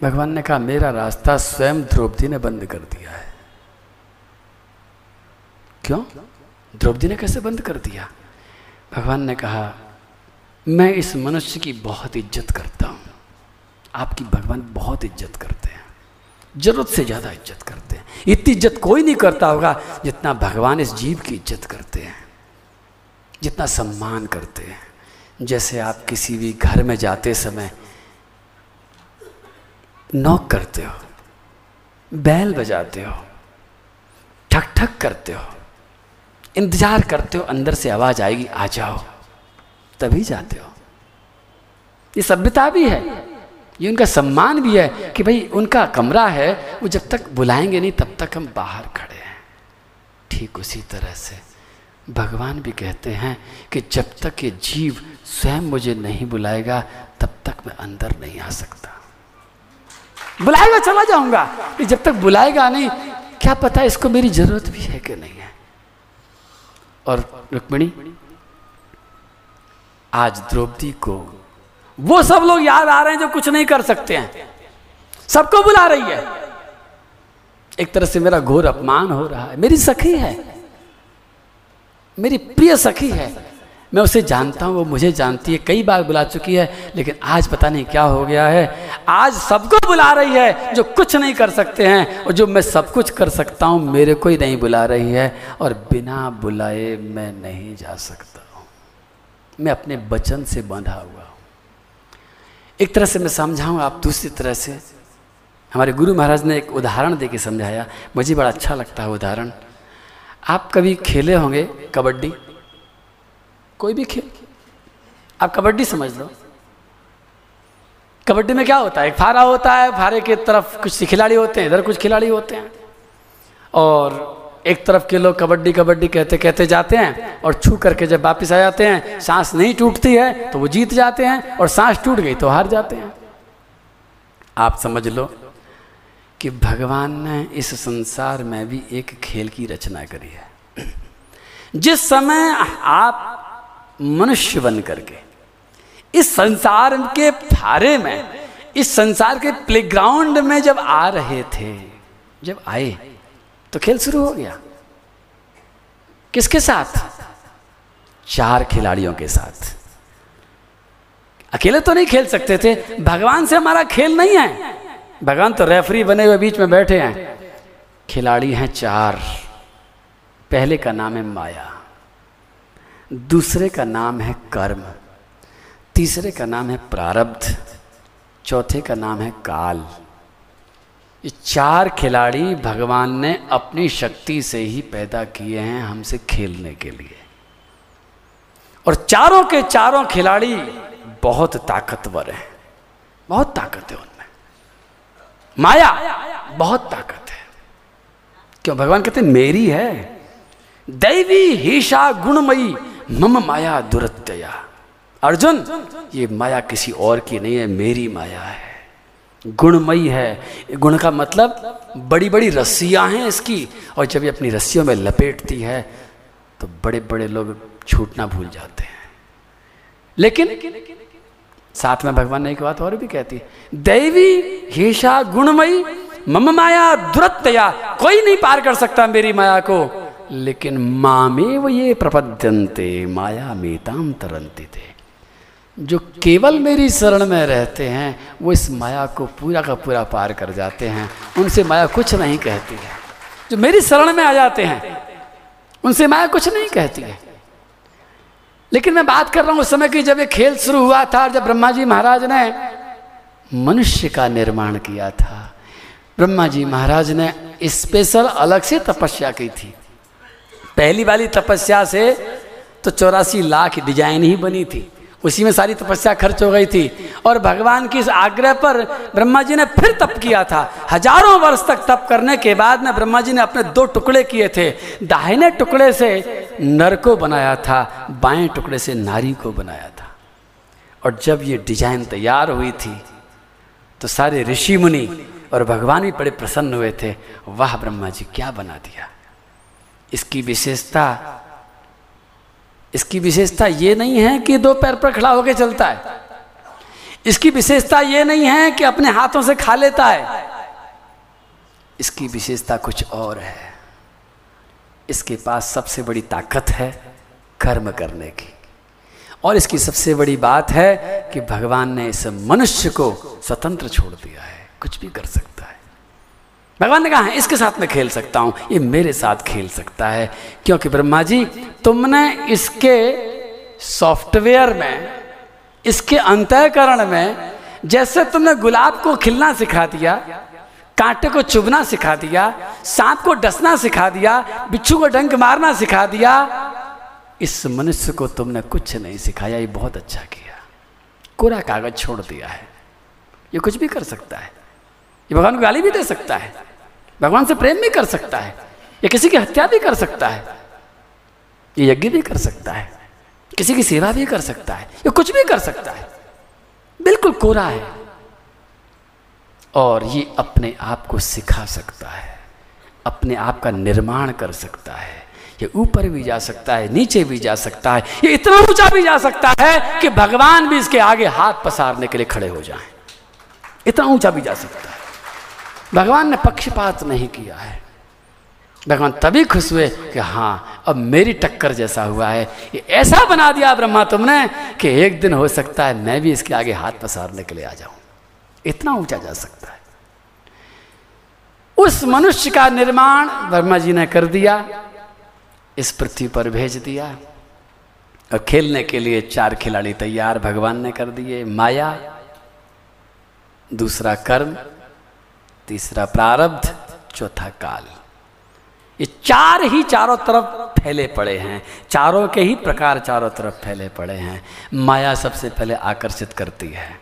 भगवान ने कहा, मेरा रास्ता स्वयं द्रौपदी ने बंद कर दिया है। क्यों? द्रौपदी ने कैसे बंद कर दिया? भगवान ने कहा मैं इस मनुष्य की बहुत इज़्ज़त करता हूँ। आपकी भगवान बहुत इज़्ज़त करते हैं। ज़रूरत से ज़्यादा इज़्ज़त करते हैं। इतनी इज़्ज़त कोई नहीं करता होगा जितना भगवान इस जीव की इज़्ज़त करते हैं। जितना सम्मान करते हैं। जैसे आप किसी भी घर में जाते समय नॉक करते हो, बैल बजाते हो ठक ठक करते हो, इंतज़ार करते हो, अंदर से आवाज़ आएगी, आ जाओ। तभी जाते हो। ये सभ्यता भी है। ये उनका सम्मान भी है कि भाई उनका कमरा है, वो जब तक बुलाएँगे नहीं, तब तक हम बाहर खड़े हैं। ठीक उसी तरह से। भगवान भी कहते हैं कि जब तक ये जीव स्वयं मुझे नहीं बुलाएगा, तब तक मैं अंदर नहीं आ सकता। बुलाएगा, चला जाऊँगा। जब तक बुलाएगा नहीं, क्या पता इसको मेरी ज़रूरत भी है कि नहीं है। और रुक्मिणी आज द्रौपदी को वो सब लोग याद आ रहे हैं जो कुछ नहीं कर सकते हैं। सबको बुला रही है। एक तरह से मेरा घोर अपमान हो रहा है। मेरी सखी है। मेरी प्रिय सखी है। मैं उसे जानता हूँ, वो मुझे जानती है, कई बार बुला चुकी है, लेकिन आज पता नहीं क्या हो गया है। आज सबको बुला रही है जो कुछ नहीं कर सकते हैं, और जो मैं सब कुछ कर सकता हूँ, मेरे को ही नहीं बुला रही है, और बिना बुलाए मैं नहीं जा सकता। मैं अपने वचन से बंधा हुआ हूँ। एक तरह से मैं समझाऊं आप दूसरी तरह से। हमारे गुरु महाराज ने एक उदाहरण दे के समझाया। मुझे बड़ा अच्छा लगता है उदाहरण। आप कभी खेले होंगे कबड्डी? कोई भी खेल? आप कबड्डी समझ लो। कबड्डी में क्या होता है? एक फारा होता है, फारे की तरफ़ कुछ खिलाड़ी होते हैं, इधर कुछ खिलाड़ी होते हैं। और एक तरफ़ के लोग कबड्डी कबड्डी कहते कहते जाते हैं और छू करके जब वापस आ जाते हैं, सांस नहीं टूटती है तो वो जीत जाते हैं और सांस टूट गई तो हार जाते हैं। आप समझ लो कि भगवान ने इस संसार में भी एक खेल की रचना करी है। जिस समय आप मनुष्य बन करके, इस संसार के फारे में, इस संसार के प्लेग्राउंड में जब आ रहे थे, जब आए तो खेल शुरू हो गया। किसके साथ? चार खिलाड़ियों के साथ। अकेले तो नहीं खेल सकते थे। भगवान से हमारा खेल नहीं है। भगवान तो रेफरी बने हुए बीच में बैठे हैं। खिलाड़ी हैं चार। पहले का नाम है माया। दूसरे का नाम है कर्म। तीसरे का नाम है प्रारब्ध। चौथे का नाम है काल। ये चार खिलाड़ी भगवान ने अपनी शक्ति से ही पैदा किए हैं हमसे खेलने के लिए। और चारों के चारों खिलाड़ी बहुत ताकतवर हैं। बहुत ताकत है उनमें। माया बहुत ताकत है। क्यों? भगवान कहते मेरी है। दैवी हिशा गुणमयी, मम माया दुरत्यया। अर्जुन, ये माया किसी और की नहीं है, मेरी माया है। गुणमयी है। गुण का मतलब बड़ी बड़ी रस्सियाँ हैं इसकी, और जब ये अपनी रस्सियों में लपेटती है तो बड़े बड़े लोग छूटना भूल जाते हैं। लेकिन साथ में भगवान ने एक बात और भी कहती है दैवी हिषा गुणमयी, मम माया दुरत्या कोई नहीं पार कर सकता मेरी माया को। लेकिन मामे वो ये प्रपद्यंते माया मेताम तरंती थे। जो केवल मेरी शरण में रहते हैं, वो इस माया को पूरा का पूरा पार कर जाते हैं। उनसे माया कुछ नहीं कहती है। जो मेरी शरण में आ जाते हैं, उनसे माया कुछ नहीं कहती है। लेकिन मैं बात कर रहा हूँ उस समय की जब ये खेल शुरू हुआ था, जब ब्रह्मा जी महाराज ने मनुष्य का निर्माण किया था। ब्रह्मा जी महाराज ने स्पेशल अलग से तपस्या की थी। पहली वाली तपस्या से तो चौरासी लाख डिज़ाइन ही बनी थी। उसी में सारी तपस्या खर्च हो गई थी। और भगवान की इस आग्रह पर ब्रह्मा जी ने फिर तप किया था। हज़ारों वर्ष तक तप करने के बाद में ब्रह्मा जी ने अपने दो टुकड़े किए थे। दाहिने टुकड़े से नर को बनाया था, बाएँ टुकड़े से नारी को बनाया था। और जब ये डिज़ाइन तैयार हुई थी तो सारे ऋषि मुनि और भगवान भी बड़े प्रसन्न हुए थे। वाह ब्रह्मा जी क्या बना दिया। इसकी विशेषता इसकी विशेषता ये नहीं है कि दो पैर पर खड़ा होकर चलता है। इसकी विशेषता ये नहीं है कि अपने हाथों से खा लेता है। इसकी विशेषता कुछ और है। इसके पास सबसे बड़ी ताकत है कर्म करने की। और इसकी सबसे बड़ी बात है कि भगवान ने इस मनुष्य को स्वतंत्र छोड़ दिया है। कुछ भी कर सकता भगवान ने कहा, इसके साथ मैं खेल सकता हूँ। ये मेरे साथ खेल सकता है। क्योंकि ब्रह्मा जी, तुमने इसके सॉफ्टवेयर में, इसके अंतःकरण में, जैसे तुमने गुलाब को खिलना सिखा दिया, कांटे को चुभना सिखा दिया, सांप को डसना सिखा दिया, बिच्छू को डंक मारना सिखा दिया, इस मनुष्य को तुमने कुछ नहीं सिखाया, ये बहुत अच्छा किया। कोरा कागज़ छोड़ दिया है। ये कुछ भी कर सकता है। ये भगवान को गाली भी दे सकता है। भगवान से प्रेम भी कर सकता है, या किसी की हत्या भी कर सकता है, ये यज्ञ भी कर सकता है, किसी की सेवा भी कर सकता है, ये कुछ भी कर सकता है। बिल्कुल कोरा है। और ये अपने आप को सिखा सकता है, अपने आप का निर्माण कर सकता है, ये ऊपर भी जा सकता है, नीचे भी जा सकता है, ये इतना ऊँचा भी जा सकता है कि भगवान भी इसके आगे हाथ पसारने के लिए खड़े हो जाएँ। इतना ऊँचा भी जा सकता है। भगवान ने पक्षपात नहीं किया है। भगवान तभी खुश हुए कि हाँ अब मेरी टक्कर जैसा हुआ है। ये ऐसा बना दिया ब्रह्मा तुमने कि एक दिन हो सकता है मैं भी इसके आगे हाथ पसारने के लिए आ जाऊँ। इतना ऊँचा जा सकता है। उस मनुष्य का निर्माण ब्रह्मा जी ने कर दिया, इस पृथ्वी पर भेज दिया, और खेलने के लिए चार खिलाड़ी तैयार भगवान ने कर दिए, माया, दूसरा कर्म तीसरा प्रारब्ध, चौथा काल। ये चार ही चारों तरफ़ फैले पड़े हैं। चारों के ही प्रकार चारों तरफ़ फैले पड़े हैं। माया सबसे पहले आकर्षित करती है।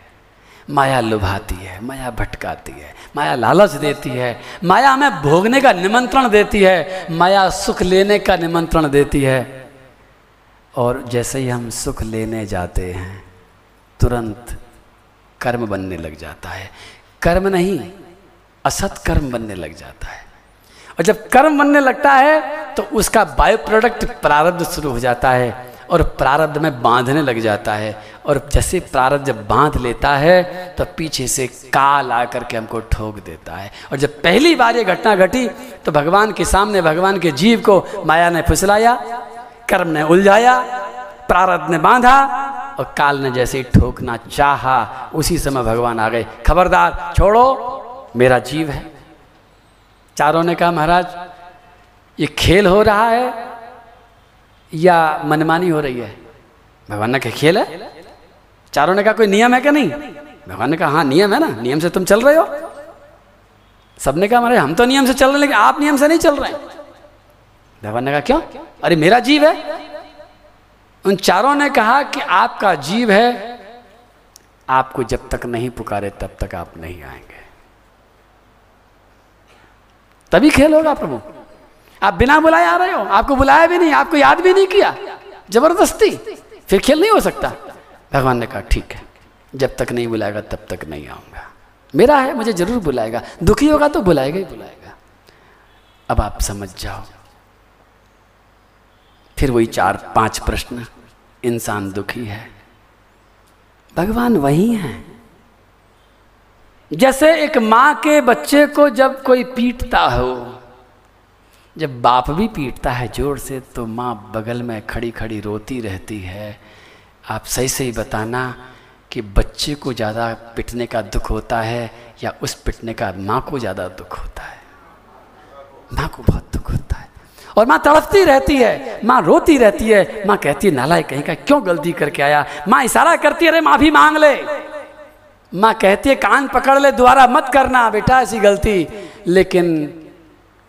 माया लुभाती है, माया भटकाती है, माया लालच देती है। माया हमें भोगने का निमंत्रण देती है, माया सुख लेने का निमंत्रण देती है। और जैसे ही हम सुख लेने जाते हैं, तुरंत कर्म बनने लग जाता है। कर्म नहीं असत कर्म बनने लग जाता है। और जब कर्म बनने लगता है तो उसका बायो प्रोडक्ट प्रारब्ध शुरू हो जाता है और प्रारब्ध में बांधने लग जाता है। और जैसे प्रारब्ध जब बाँध लेता है तो पीछे से काल आकर के हमको ठोक देता है। और जब पहली बार ये घटना घटी तो भगवान के सामने, भगवान के जीव को माया ने फुसलाया, कर्म ने उलझाया, प्रारब्ध ने बांधा और काल ने जैसे ही ठोकना चाहा, उसी समय भगवान आ गए। खबरदार, छोड़ो। मेरा जीव है। चारों ने कहा, महाराज, ये खेल हो रहा है या मनमानी हो रही है? भगवान ने कहा, खेल है। चारों ने कहा, कोई नियम है क्या नहीं? भगवान ने कहा हाँ नियम है ना, नियम से तुम चल रहे हो। सबने कहा, महाराज, हम तो नियम से चल रहे हैं, लेकिन आप नियम से नहीं चल रहे भगवान ने कहा, क्यों? अरे, मेरा जीव है। उन चारों ने कहा कि, आपका जीव है। आपको जब तक नहीं पुकारे, तब तक आप नहीं आएँगे। तभी खेल होगा प्रभु। आप बिना बुलाए आ रहे हो, आपको बुलाया भी नहीं, आपको याद भी नहीं किया। ज़बरदस्ती, फिर खेल नहीं हो सकता। भगवान ने कहा, ठीक है, जब तक नहीं बुलाएगा, तब तक नहीं आऊँगा। मेरा है, मुझे ज़रूर बुलाएगा। दुखी होगा तो बुलाएगा ही बुलाएगा। अब आप समझ जाओ। फिर वही चार, पाँच प्रश्न, इंसान दुखी है। भगवान वही हैं। जैसे एक माँ के बच्चे को जब कोई पीटता हो, जब बाप भी पीटता है ज़ोर से तो माँ बगल में खड़ी खड़ी रोती रहती है। आप सही सही बताना कि बच्चे को ज़्यादा पिटने का दुख होता है या उस पिटने का माँ को ज़्यादा दुख होता है? माँ को बहुत दुख होता है। और माँ तड़पती रहती है, माँ रोती रहती है। माँ कहती है नालाय कहीं का क्यों गलती करके आया? माँ इशारा करती है, अरे माँ भी मांग ले। माँ कहती है, कान पकड़ ले, दोबारा मत करना, बेटा, ऐसी गलती। लेकिन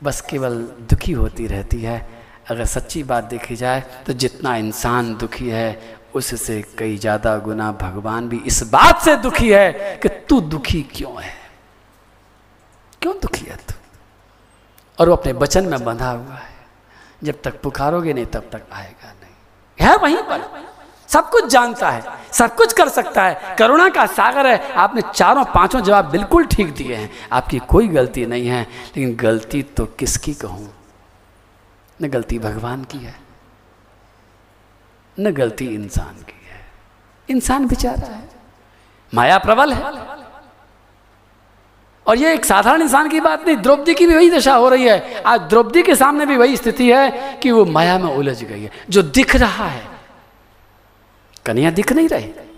बस केवल दुखी होती रहती है। अगर सच्ची बात देखी जाए तो जितना इंसान दुखी है, उससे कई ज़्यादा गुना भगवान भी इस बात से दुखी है कि तू दुखी क्यों है? क्यों दुखी है तू? और वो अपने वचन में बंधा हुआ है। जब तक पुकारोगे नहीं, तब तक आएगा नहीं। है वहीं पर। सब कुछ जानता है, सब कुछ कर सकता है। करुणा का सागर है, आपने चारों पाँचों जवाब बिल्कुल ठीक दिए हैं। आपकी कोई गलती नहीं है, लेकिन गलती तो किसकी कहूँ? न गलती भगवान की है, न गलती इंसान की है। इंसान बेचारा है, माया प्रबल है। और ये एक साधारण इंसान की बात नहीं, द्रौपदी की भी वही दशा हो रही है। आज द्रौपदी के सामने भी वही स्थिति है कि वो माया में उलझ गई है। जो दिख रहा है कन्या दिख नहीं रहे।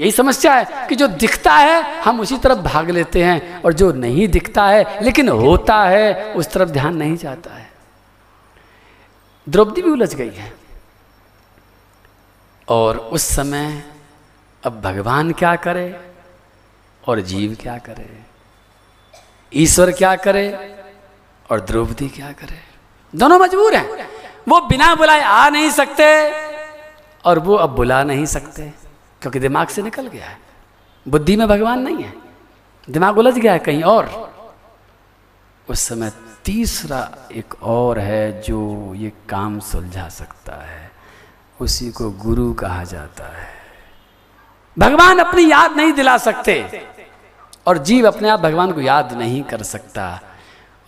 यही समस्या है कि जो दिखता है, हम उसी तरफ़ भाग लेते हैं और जो नहीं दिखता है, लेकिन होता है, उस तरफ़ ध्यान नहीं जाता है। द्रौपदी भी उलझ गई है। और उस समय अब भगवान क्या करे और जीव क्या करे? ईश्वर क्या करे और द्रौपदी क्या करे? दोनों मजबूर हैं। वो बिना बुलाए आ नहीं सकते। और वो अब बुला नहीं सकते, क्योंकि दिमाग से निकल गया है। बुद्धि में भगवान नहीं है। दिमाग उलझ गया है कहीं और। उस समय तीसरा एक और है जो ये काम सुलझा सकता है। उसी को गुरु कहा जाता है। भगवान अपनी याद नहीं दिला सकते और जीव अपने आप भगवान को याद नहीं कर सकता।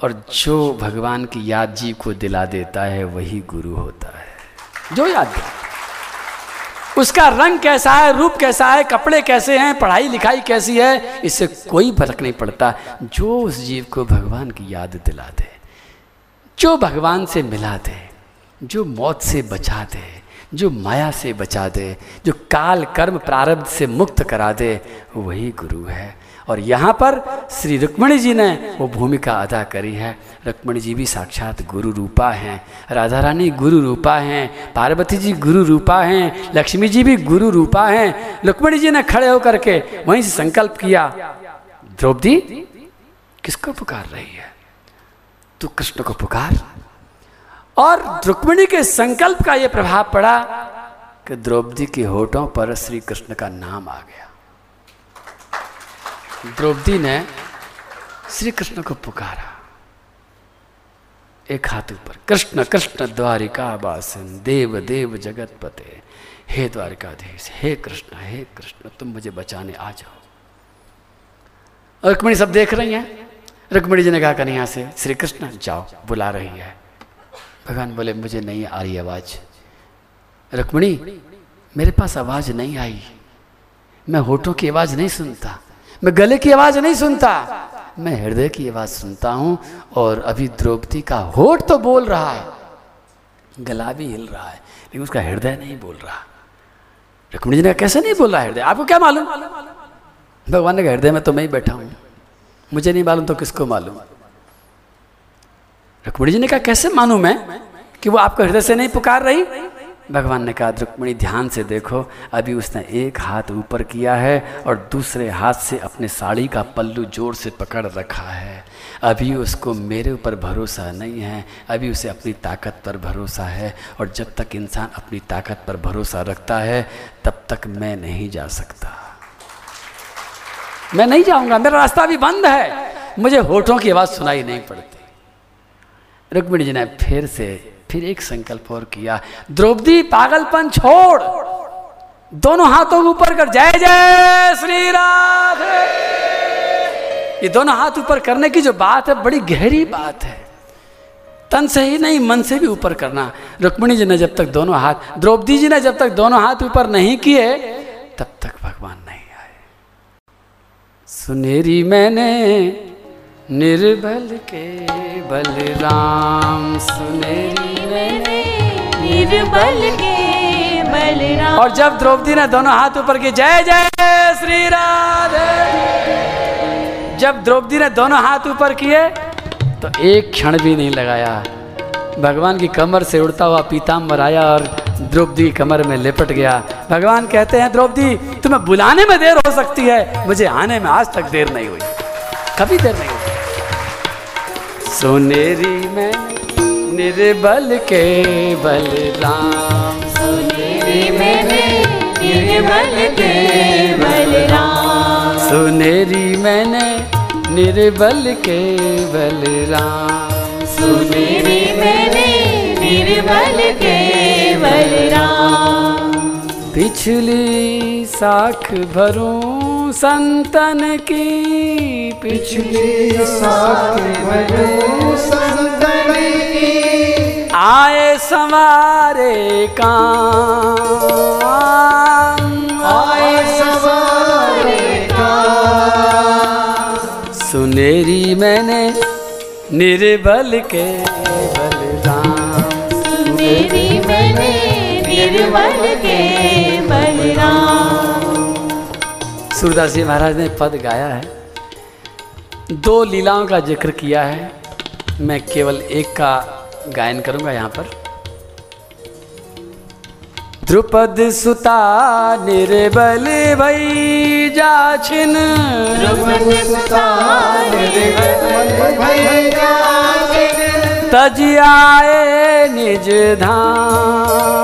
और जो भगवान की याद जीव को दिला देता है, वही गुरु होता है। जो याद दिला उसका रंग कैसा है, रूप कैसा है, कपड़े कैसे हैं, पढ़ाई लिखाई कैसी है, इससे कोई फ़र्क नहीं पड़ता। जो उस जीव को भगवान की याद दिला दे, जो भगवान से मिला दे, जो मौत से बचा दे, जो माया से बचा दे, जो काल कर्म प्रारब्ध से मुक्त करा दे, वही गुरु है। और यहाँ पर श्री रुक्मणी जी ने वो भूमिका अदा करी है। रुक्मणी जी भी साक्षात गुरु रूपा हैं। राधा रानी गुरु रूपा हैं। पार्वती जी गुरु रूपा हैं। लक्ष्मी जी भी गुरु रूपा हैं। रुक्मणी जी ने खड़े होकर के वहीं से संकल्प किया, द्रौपदी, किसको पुकार रही है? तू कृष्ण को पुकार। और रुक्मिणी के संकल्प का यह प्रभाव पड़ा कि द्रौपदी के होठों पर श्री कृष्ण का नाम आ गया। द्रौपदी ने श्री कृष्ण को पुकारा। एक हाथ ऊपर, कृष्ण कृष्ण द्वारिका बासन, देव देव जगत पते हे द्वारिकाधीश, हे कृष्ण हे कृष्ण, तुम मुझे बचाने आ जाओ। रुक्मिणी सब देख रही हैं? रुक्मिणी जी ने कहा, कन्हैया से श्री कृष्ण जाओ, बुला रही है। भगवान बोले, मुझे नहीं आ रही आवाज़। रुक्मिणी, मेरे पास आवाज़ नहीं आई। मैं होठों की आवाज़ नहीं सुनता। मैं गले की आवाज़ नहीं सुनता। मैं हृदय की आवाज़ सुनता हूँ और अभी द्रौपदी का होठ तो बोल रहा है। गला भी हिल रहा है, लेकिन उसका हृदय नहीं बोल रहा। रुक्मिणी जी ने कैसे नहीं बोल रहा हृदय? आपको क्या मालूम? भगवान ने कहा, हृदय में तो मैं ही बैठा हूँ। मुझे नहीं मालूम तो किसको मालूम? रुक्मिणी जी ने कहा, कैसे मानू मैं कि वो आपको हृदय से नहीं पुकार रही? भगवान ने कहा, रुक्मिणी, ध्यान से देखो, अभी उसने एक हाथ ऊपर किया है और दूसरे हाथ से अपने साड़ी का पल्लू ज़ोर से पकड़ रखा है। अभी उसको मेरे ऊपर भरोसा नहीं है, अभी उसे अपनी ताकत पर भरोसा है और जब तक इंसान अपनी ताकत पर भरोसा रखता है, तब तक मैं नहीं जा सकता। मैं नहीं जाऊँगा, मेरा रास्ता भी बंद है। मुझे होठों की आवाज़ सुनाई नहीं पड़ती। रुक्मिणी जी ने फिर से फिर एक संकल्प और किया। द्रौपदी, पागलपन छोड़। दोनों हाथों को ऊपर कर। जय जय श्री राधे। ये दोनों हाथ ऊपर करने की जो बात है, बड़ी गहरी बात है। तन से ही नहीं, मन से भी ऊपर करना। रुक्मिणी जी ने जब तक दोनों हाथ, द्रौपदी जी ने जब तक दोनों हाथ ऊपर नहीं किए, तब तक भगवान नहीं आए। सुनेरी मैंने निर्बल के बलराम सुनेरी मैंने। निर्बल के बलराम। और जब द्रौपदी ने दोनों हाथ ऊपर किए जय जय श्री राधे। जब द्रौपदी ने दोनों हाथ ऊपर किए तो एक क्षण भी नहीं लगाया। भगवान की कमर से उड़ता हुआ पीताम्बर आया और द्रौपदी की कमर में लिपट गया। भगवान कहते हैं द्रौपदी तुम्हें बुलाने में देर हो सकती है। मुझे आने में आज तक देर नहीं हुई। कभी देर नहीं सोनेरी में निर्बल के बलराम सुनेरी मैंने निर्बल के बलराम सुनेरी मैंने निर्बल के बलराम सुनेरी मैंने निर्बल के बलराम पिछली साख भरूं संतन की पिछली संतन की आए संवारे काम। आए सवारे का सुनेरी मैंने निर्बल के बलराम सुनेरी मैंने निर्बल के सूरदास जी महाराज ने पद गाया है। दो लीलाओं का ज़िक्र किया है। मैं केवल एक का गायन करूँगा यहाँ पर। द्रुपद सुता निर्बल भई जाछिन। द्रुपद निज धाम।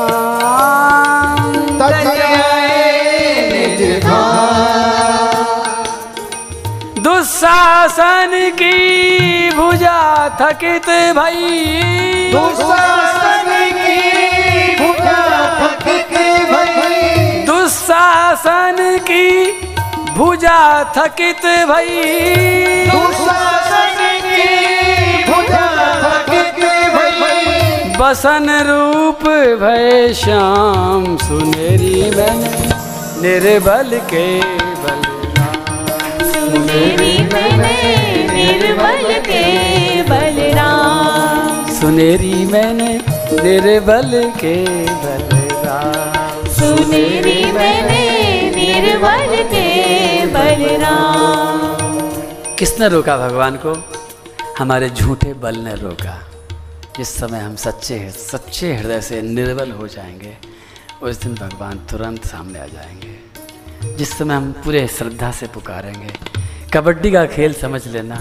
दुशासन की भुजा थकित भई। दुशासन की भुजा थकित भई। दुशासन की भुजा थकित भई। दुशासन की भुजा थकित भई। बसन रूप भय श्याम सुनेरी मैंने। निर्बल के बलराम सुनेरी मैंने निर्बल के बलराम। सुनेरी मैंने निर्बल के बलराम। सुनेरी मैंने निर्बल के बलराम। किसने रोका भगवान को? हमारे झूठे बल ने रोका। जिस समय हम सच्चे सच्चे हृदय से निर्बल हो जाएँगे। उस दिन भगवान तुरंत सामने आ जाएँगे, जिस समय हम पूरे श्रद्धा से पुकारेंगे। कबड्डी का खेल समझ लेना।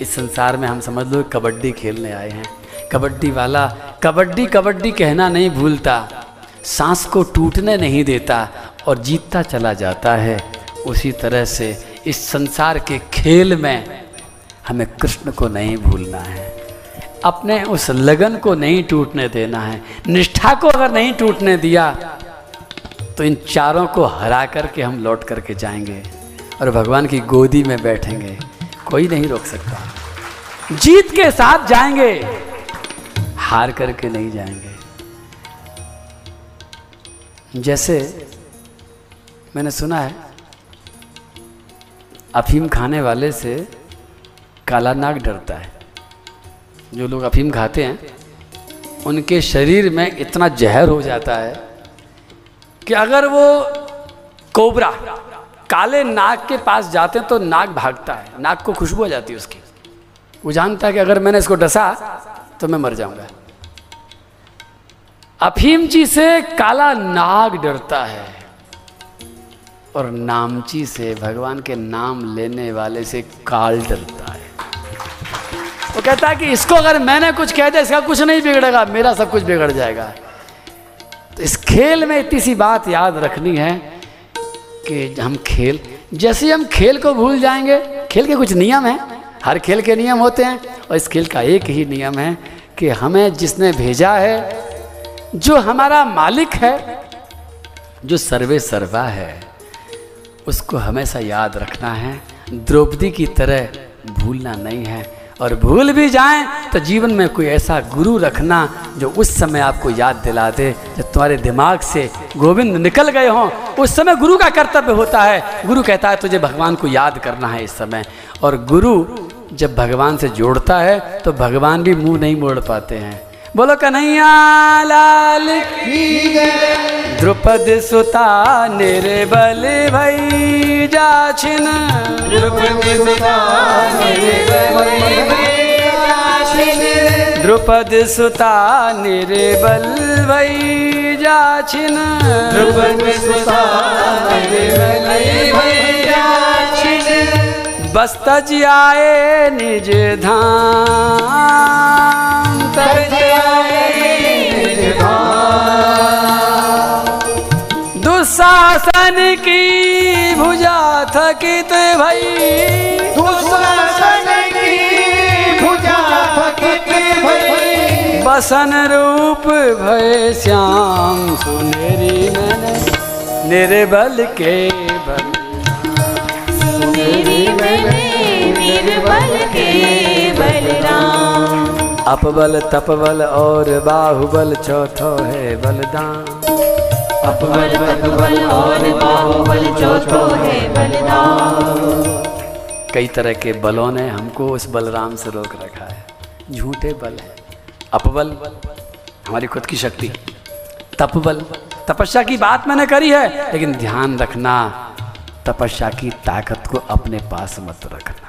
इस संसार में हम समझ लो कबड्डी खेलने आए हैं। कबड्डी वाला, कबड्डी कबड्डी कहना नहीं भूलता। सांस को टूटने नहीं देता और जीतता चला जाता है। उसी तरह से इस संसार के खेल में हमें कृष्ण को नहीं भूलना है। अपने उस लगन को नहीं टूटने देना है। निष्ठा को अगर नहीं टूटने दिया तो इन चारों को हरा करके हम लौट करके जाएँगे और भगवान की गोदी में बैठेंगे। कोई नहीं रोक सकता। जीत के साथ जाएँगे, हार करके नहीं जाएँगे। जैसे मैंने सुना है, अफीम खाने वाले से काला नाग डरता है। जो लोग अफीम खाते हैं, उनके शरीर में इतना जहर हो जाता है कि अगर वो कोबरा काले नाग के पास जाते हैं तो नाग भागता है, नाग को खुशबू आ जाती है उसकी। वो जानता है कि अगर मैंने इसको डसा तो मैं मर जाऊँगा। अफीम जी से काला नाग डरता है और नामची से भगवान के नाम लेने वाले से काल डरता है। वो कहता है कि इसको अगर मैंने कुछ कह दिया, इसका कुछ नहीं बिगड़ेगा, मेरा सब कुछ बिगड़ जाएगा। तो इस खेल में इतनी सी बात याद रखनी है कि हम खेल, जैसे हम खेल को भूल जाएँगे, खेल के कुछ नियम हैं, हर खेल के नियम होते हैं, और इस खेल का एक ही नियम है कि हमें जिसने भेजा है, जो हमारा मालिक है, जो सर्वे सर्वा है, उसको हमेशा याद रखना है, द्रौपदी की तरह भूलना नहीं है। और भूल भी जाएँ तो जीवन में कोई ऐसा गुरु रखना जो उस समय आपको याद दिला दे, जब तुम्हारे दिमाग से गोविंद निकल गए हों। उस समय गुरु का कर्तव्य होता है। गुरु कहता है, तुझे भगवान को याद करना है इस समय। और गुरु जब भगवान से जोड़ता है तो भगवान भी मुँह नहीं मोड़ पाते हैं। बोलो, कन्हैया लाल द्रुपद सुता निर्बल भई जाछिन। द्रुपद सुता निर्बल भई जाछिन बस्तज आए निज धाम। तज दुशासन की भुजा थकित भई। दुशासन की भुजा थकित भई। बसन रूप भय श्याम सुनेरी मैंने निर्बल के बल। मेरी मैंने निर्बल के बलराम। अपबल तपबल और बाहुबल चौथो है बलदान। बल बल और बाहुबल चौथो है बलराम कई तरह के बलों ने हमको उस बलराम से रोक रखा है। झूठे बल है। अपबल, हमारी खुद की शक्ति। तपबल, तपस्या की बात मैंने करी है, लेकिन ध्यान रखना, तपस्या की ताकत को अपने पास मत रखना।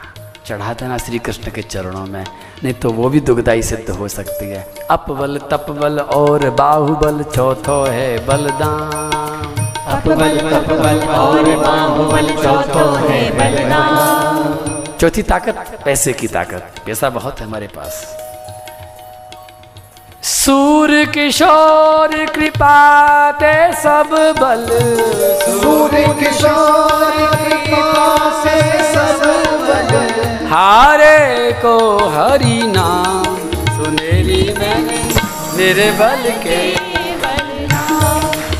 चढ़ा देना श्री कृष्ण के चरणों में। नहीं तो वो भी दुखदाई सिद्ध हो सकती है। अपबल तपबल और बाहुबल चौथो है बलदान। अपबल तपबल और बाहुबल चौथो है बलराम चौथी ताकत पैसे की ताकत। पैसा बहुत है हमारे पास। सूर किशोर कृपा ते सब बल। सूर्य किशोर को हरि नाम। सुनेरी मैंने निर्बल के।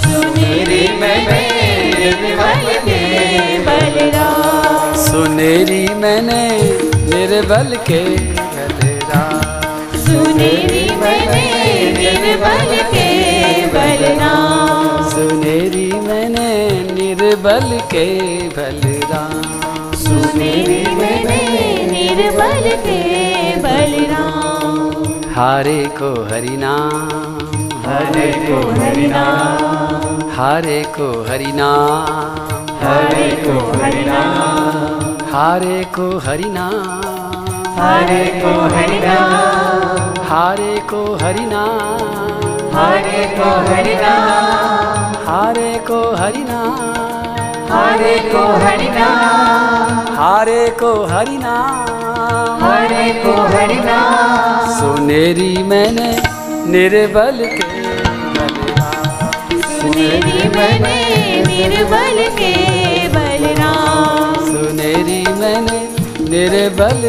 सुनेरी मैंने निर्बल के। सुनेरी मैंने निर्बल के। सुनेरी मैंने निर्बल के। बलराम। सुनेरी मैंने निर्बल के। बलराम। सुनेरी निर्बल के बलराम। हारे को हरिनाम। हरे को हरिनाम। हारे को हरिनाम। हरे को हरिनाम। हारे को हरिनाम। हरे को हरिनाम। हारे को हरिनाम। हरे को हरिनाम। हारे को हरिनाम। हरे को हरिनाम हारे को हरिनाम हरे को हरिनाम सुनेरी मैंने निर्बल के सुनेरी मैंने निर्बल के बलराम सुनेरी मैंने निर्बल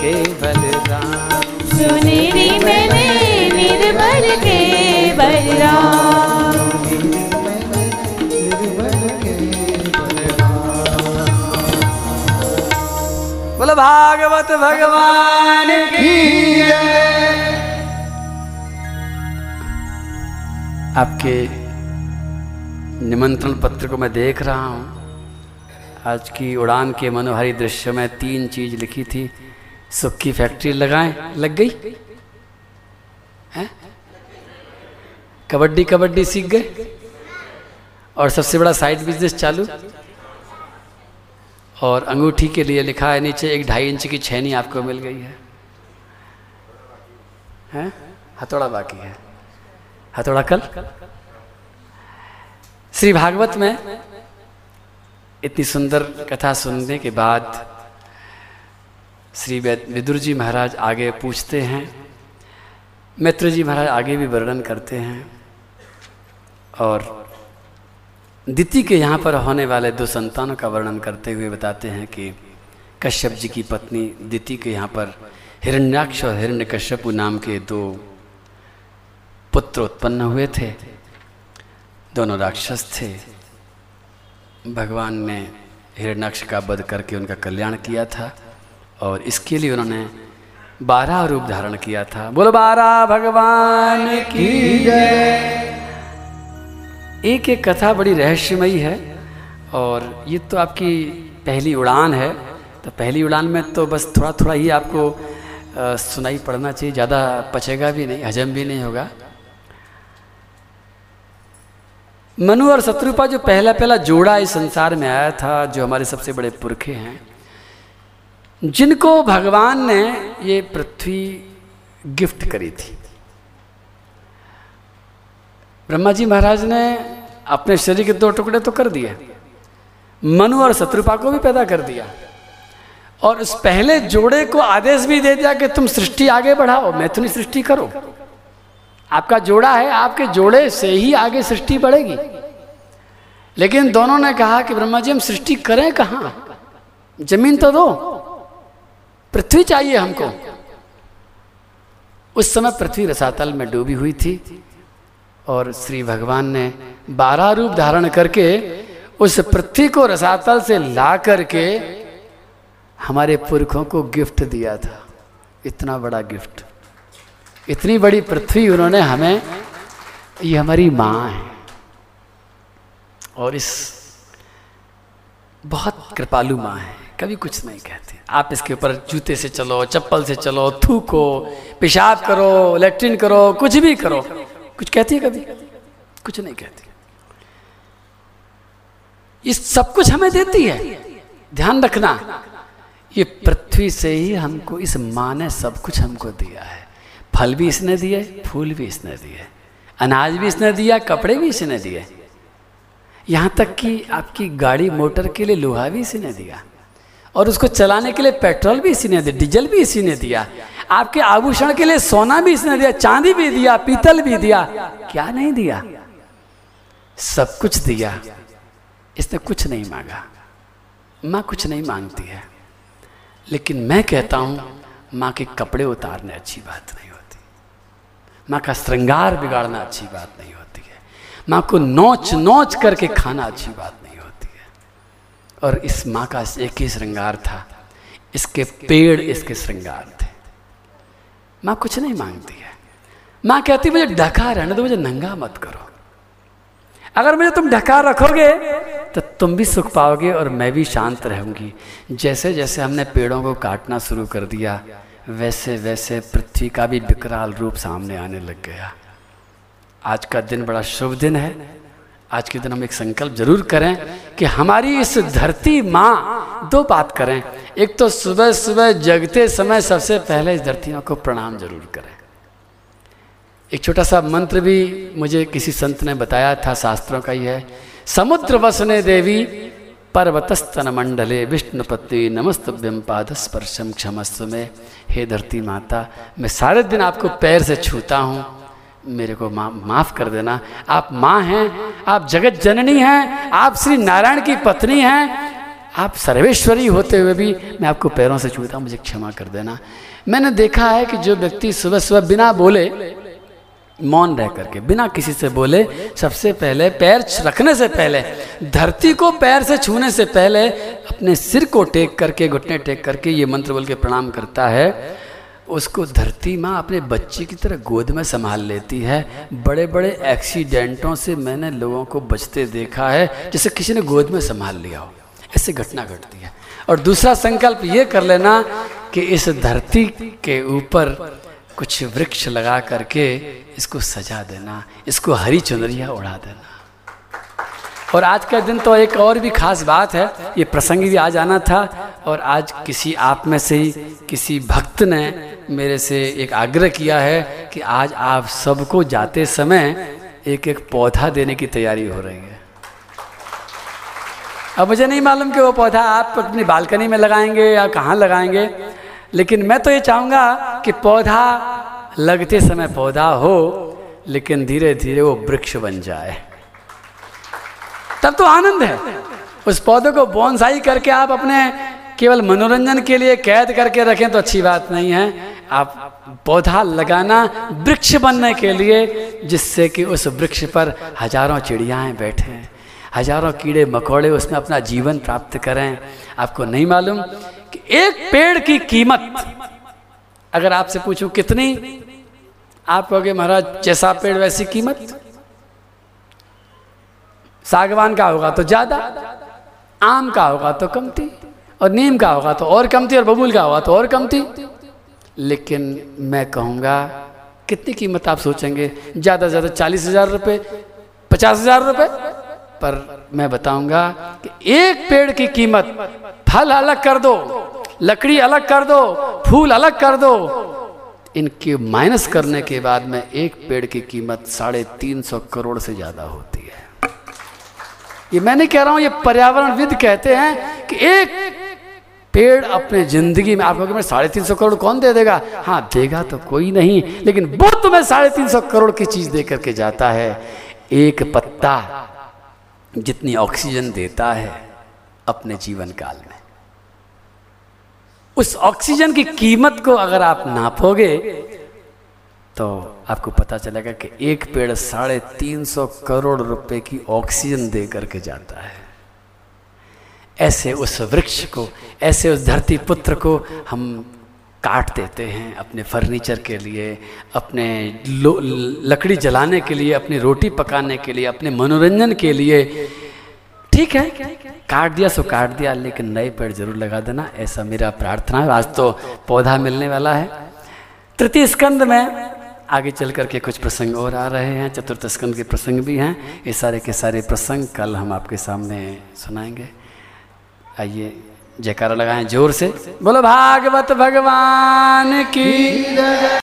के बलराम सुनेरी मैंने निर्बल के बलराम बोलो, भागवत भगवान की आपके निमंत्रण पत्र को मैं देख रहा हूँ। आज की उड़ान के मनोहारी दृश्य में तीन चीज़ लिखी थी। सुख की फैक्ट्री लगाएँ, लग गई? कबड्डी कबड्डी सीख गए? और सबसे बड़ा साइड बिज़नेस चालू? और अंगूठी के लिए लिखा है नीचे, एक ढाई इंच की छेनी आपको मिल गई है। हैं? हथौड़ा बाकी है। हथौड़ा कल? श्री भागवत में इतनी सुंदर कथा सुनने के बाद श्री विदुर जी महाराज आगे पूछते हैं। मित्र जी महाराज आगे भी वर्णन करते हैं। और दिति के यहाँ पर होने वाले दो संतानों का वर्णन करते हुए बताते हैं कि कश्यप जी की पत्नी दिति के यहाँ पर हिरण्याक्ष और हिरण्यकश्यपु नाम के दो पुत्र उत्पन्न हुए थे। दोनों राक्षस थे। भगवान ने हिरण्याक्ष का वध करके उनका कल्याण किया था और इसके लिए उन्होंने बारह रूप धारण किया था। बोलो, बारह, भगवान की एक एक कथा बड़ी रहस्यमयी है और ये तो आपकी पहली उड़ान है। तो पहली उड़ान में तो बस थोड़ा थोड़ा ही आपको सुनाई पड़ना चाहिए। ज़्यादा पचेगा भी नहीं, हजम भी नहीं होगा। मनु और शत्रुपा जो पहला पहला जोड़ा इस संसार में आया था, जो हमारे सबसे बड़े पुरखे हैं, जिनको भगवान ने ये पृथ्वी गिफ्ट करी थी। ब्रह्मा जी महाराज ने अपने शरीर के दो टुकड़े तो कर दिए। मनु और शत्रुपा को भी पैदा कर दिया। और उस पहले जोड़े को आदेश भी दे दिया कि तुम सृष्टि आगे बढ़ाओ मैथुनी सृष्टि करो। आपका जोड़ा है, आपके जोड़े से ही आगे सृष्टि बढ़ेगी। लेकिन दोनों ने कहा कि ब्रह्मा जी, हम सृष्टि करें कहाँ? ज़मीन तो दो, पृथ्वी चाहिए हमको। उस समय पृथ्वी रसातल में डूबी हुई थी। और श्री भगवान ने बारह रूप धारण करके उस पृथ्वी को रसातल से ला करके हमारे पुरखों को गिफ्ट दिया था। इतना बड़ा गिफ्ट। इतनी बड़ी पृथ्वी उन्होंने हमें, ये हमारी माँ है। और इस बहुत कृपालु माँ है। कभी कुछ नहीं कहते। आप इसके ऊपर जूते से चलो, चप्पल से चलो, थूको, पेशाब करो, लेट्रिन करो, कुछ भी करो। कुछ कहती है कभी? कुछ नहीं कहती। ये सब कुछ हमें देती है। ध्यान रखना, ये पृथ्वी से ही हमको, इस माँ ने सब कुछ हमको दिया है। फल भी इसने दिए, फूल भी इसने दिए। अनाज भी इसने दिया, कपड़े भी इसने दिए। यहाँ तक कि आपकी गाड़ी, मोटर के लिए लोहा भी इसी ने दिया। और उसको चलाने के लिए पेट्रोल भी इसी ने दिया, डीजल भी इसी ने दिया। आपके आभूषण के लिए सोना भी इसने दिया, चांदी भी दिया, पीतल भी दिया। क्या नहीं दिया? सब कुछ दिया। इसने कुछ नहीं मांगा। माँ कुछ नहीं मांगती है। लेकिन मैं कहता हूँ, माँ के कपड़े उतारने अच्छी बात नहीं होती। माँ का श्रृंगार बिगाड़ना अच्छी बात नहीं होती है। माँ को नोच नोच करके खाना अच्छी बात नहीं होती है। और इस माँ का एक ही श्रृंगार था। इसके पेड़, इसके श्रृंगार। माँ कुछ नहीं मांगती है। माँ कहती मुझे ढका रहने दो मुझे नंगा मत करो। अगर मुझे तुम ढका रखोगे तो तुम भी सुख पाओगे और मैं भी शांत रहूँगी। जैसे जैसे हमने पेड़ों को काटना शुरू कर दिया, वैसे वैसे पृथ्वी का भी विकराल रूप सामने आने लग गया। आज का दिन बड़ा शुभ दिन है। आज के दिन हम एक संकल्प ज़रूर करें कि हमारी इस धरती माँ दो बात करें। एक तो सुबह सुबह जगते समय सबसे पहले इस धरती को प्रणाम ज़रूर करें। एक छोटा सा मंत्र भी मुझे किसी संत ने बताया था शास्त्रों का ही है। समुद्र वसने देवी पर्वतस्तन मंडले विष्णुपति नमस्तभ्यम पाद स्पर्शम क्षमस्व में। हे धरती माता मैं सारे दिन आपको पैर से छूता हूँ। मेरे को मा, माफ़ कर देना। आप माँ हैं आप जगत जननी हैं आप श्री नारायण की पत्नी हैं आप सर्वेश्वरी होते हुए भी मैं आपको पैरों से छूता मुझे क्षमा कर देना। मैंने देखा है कि जो व्यक्ति सुबह सुबह बिना बोले मौन रह करके, बिना किसी से बोले, सबसे पहले पैर रखने से पहले, धरती को पैर से छूने से पहले अपने सिर को टेक करके, घुटने टेक करके ये मंत्र बोल के प्रणाम करता है। उसको धरती माँ अपने बच्चे की तरह गोद में संभाल लेती है। बड़े बड़े एक्सीडेंटों से मैंने लोगों को बचते देखा है, जैसे किसी ने गोद में संभाल लिया हो। ऐसी घटना घटती है। और दूसरा संकल्प ये कर लेना कि इस धरती के ऊपर कुछ वृक्ष लगा करके इसको सजा देना, इसको हरी चुनरिया उड़ा देना। और आज का दिन तो एक और भी खास बात है, ये प्रसंग भी आज आना था और आज किसी आप में से ही किसी भक्त ने मेरे से एक आग्रह किया है कि आज आप सबको जाते समय एक एक पौधा देने की तैयारी हो रही है। अब मुझे नहीं मालूम कि वो पौधा आप अपनी बालकनी में लगाएँगे या कहाँ लगाएँगे, लेकिन मैं तो ये चाहूँगा कि पौधा लगते समय पौधा हो, लेकिन धीरे धीरे वो वृक्ष बन जाए। तब तो आनंद है। उस पौधे को बोनसाई करके आप अपने केवल मनोरंजन के लिए कैद करके रखें तो अच्छी बात नहीं है। आप पौधा लगाना वृक्ष बनने के लिए, जिससे कि उस वृक्ष पर हज़ारों चिड़ियाएँ बैठें। हज़ारों कीड़े मकोड़े उसमें अपना जीवन प्राप्त करें। आपको नहीं मालूम कि एक पेड़ की कीमत, अगर आपसे पूछूँ कितनी, आप कहोगे, महाराज, जैसा पेड़ वैसी कीमत। सागवान का होगा तो ज़्यादा, आम का होगा तो कमती, और नीम का होगा तो और कमती, और बबूल का होगा तो और कमती। लेकिन मैं कहूँगा, कितनी कीमत आप सोचेंगे? ज़्यादा से ज़्यादा चालीस हज़ार रुपये पचास हज़ार रुपये पर मैं बताऊँगा कि एक पेड़ की कीमत फल अलग कर दो, लकड़ी अलग कर दो, फूल अलग कर दो। इनके माइनस करने के बाद में एक पेड़ की कीमत साढ़े तीन सौ करोड़ से ज़्यादा होती है। ये मैं नहीं कह रहा हूँ, ये पर्यावरणविद कहते हैं कि एक पेड़ अपने ज़िंदगी में आपको मैं साढ़े तीन सौ करोड़ कौन दे देगा? हाँ देगा तो कोई नहीं, लेकिन वो तुम्हें साढ़े तीन सौ करोड़ की चीज़ दे करके जाता है। एक पत्ता जितनी ऑक्सीजन देता है अपने जीवन काल में। उस ऑक्सीजन की कीमत को अगर आप नापोगे तो आपको पता चलेगा कि एक पेड़ साढ़े तीन सौ करोड़ रुपए की ऑक्सीजन दे करके जाता है। ऐसे उस वृक्ष को, ऐसे उस धरती पुत्र को हम काट देते हैं अपने फर्नीचर के लिए, अपने लकड़ी जलाने के लिए, अपनी रोटी पकाने के लिए, अपने मनोरंजन के लिए। ठीक है, काट दिया सो काट दिया, लेकिन नए पेड़ ज़रूर लगा देना, ऐसा मेरा प्रार्थना है। आज तो पौधा मिलने वाला है। तृतीय स्कंद में आगे चल कर के कुछ प्रसंग और आ रहे हैं, चतुर्थ स्कंद के प्रसंग भी हैं। ये सारे के सारे प्रसंग कल हम आपके सामने सुनाएँगे। आइए जयकारा लगाएँ ज़ोर से। बोलो भागवत भगवान की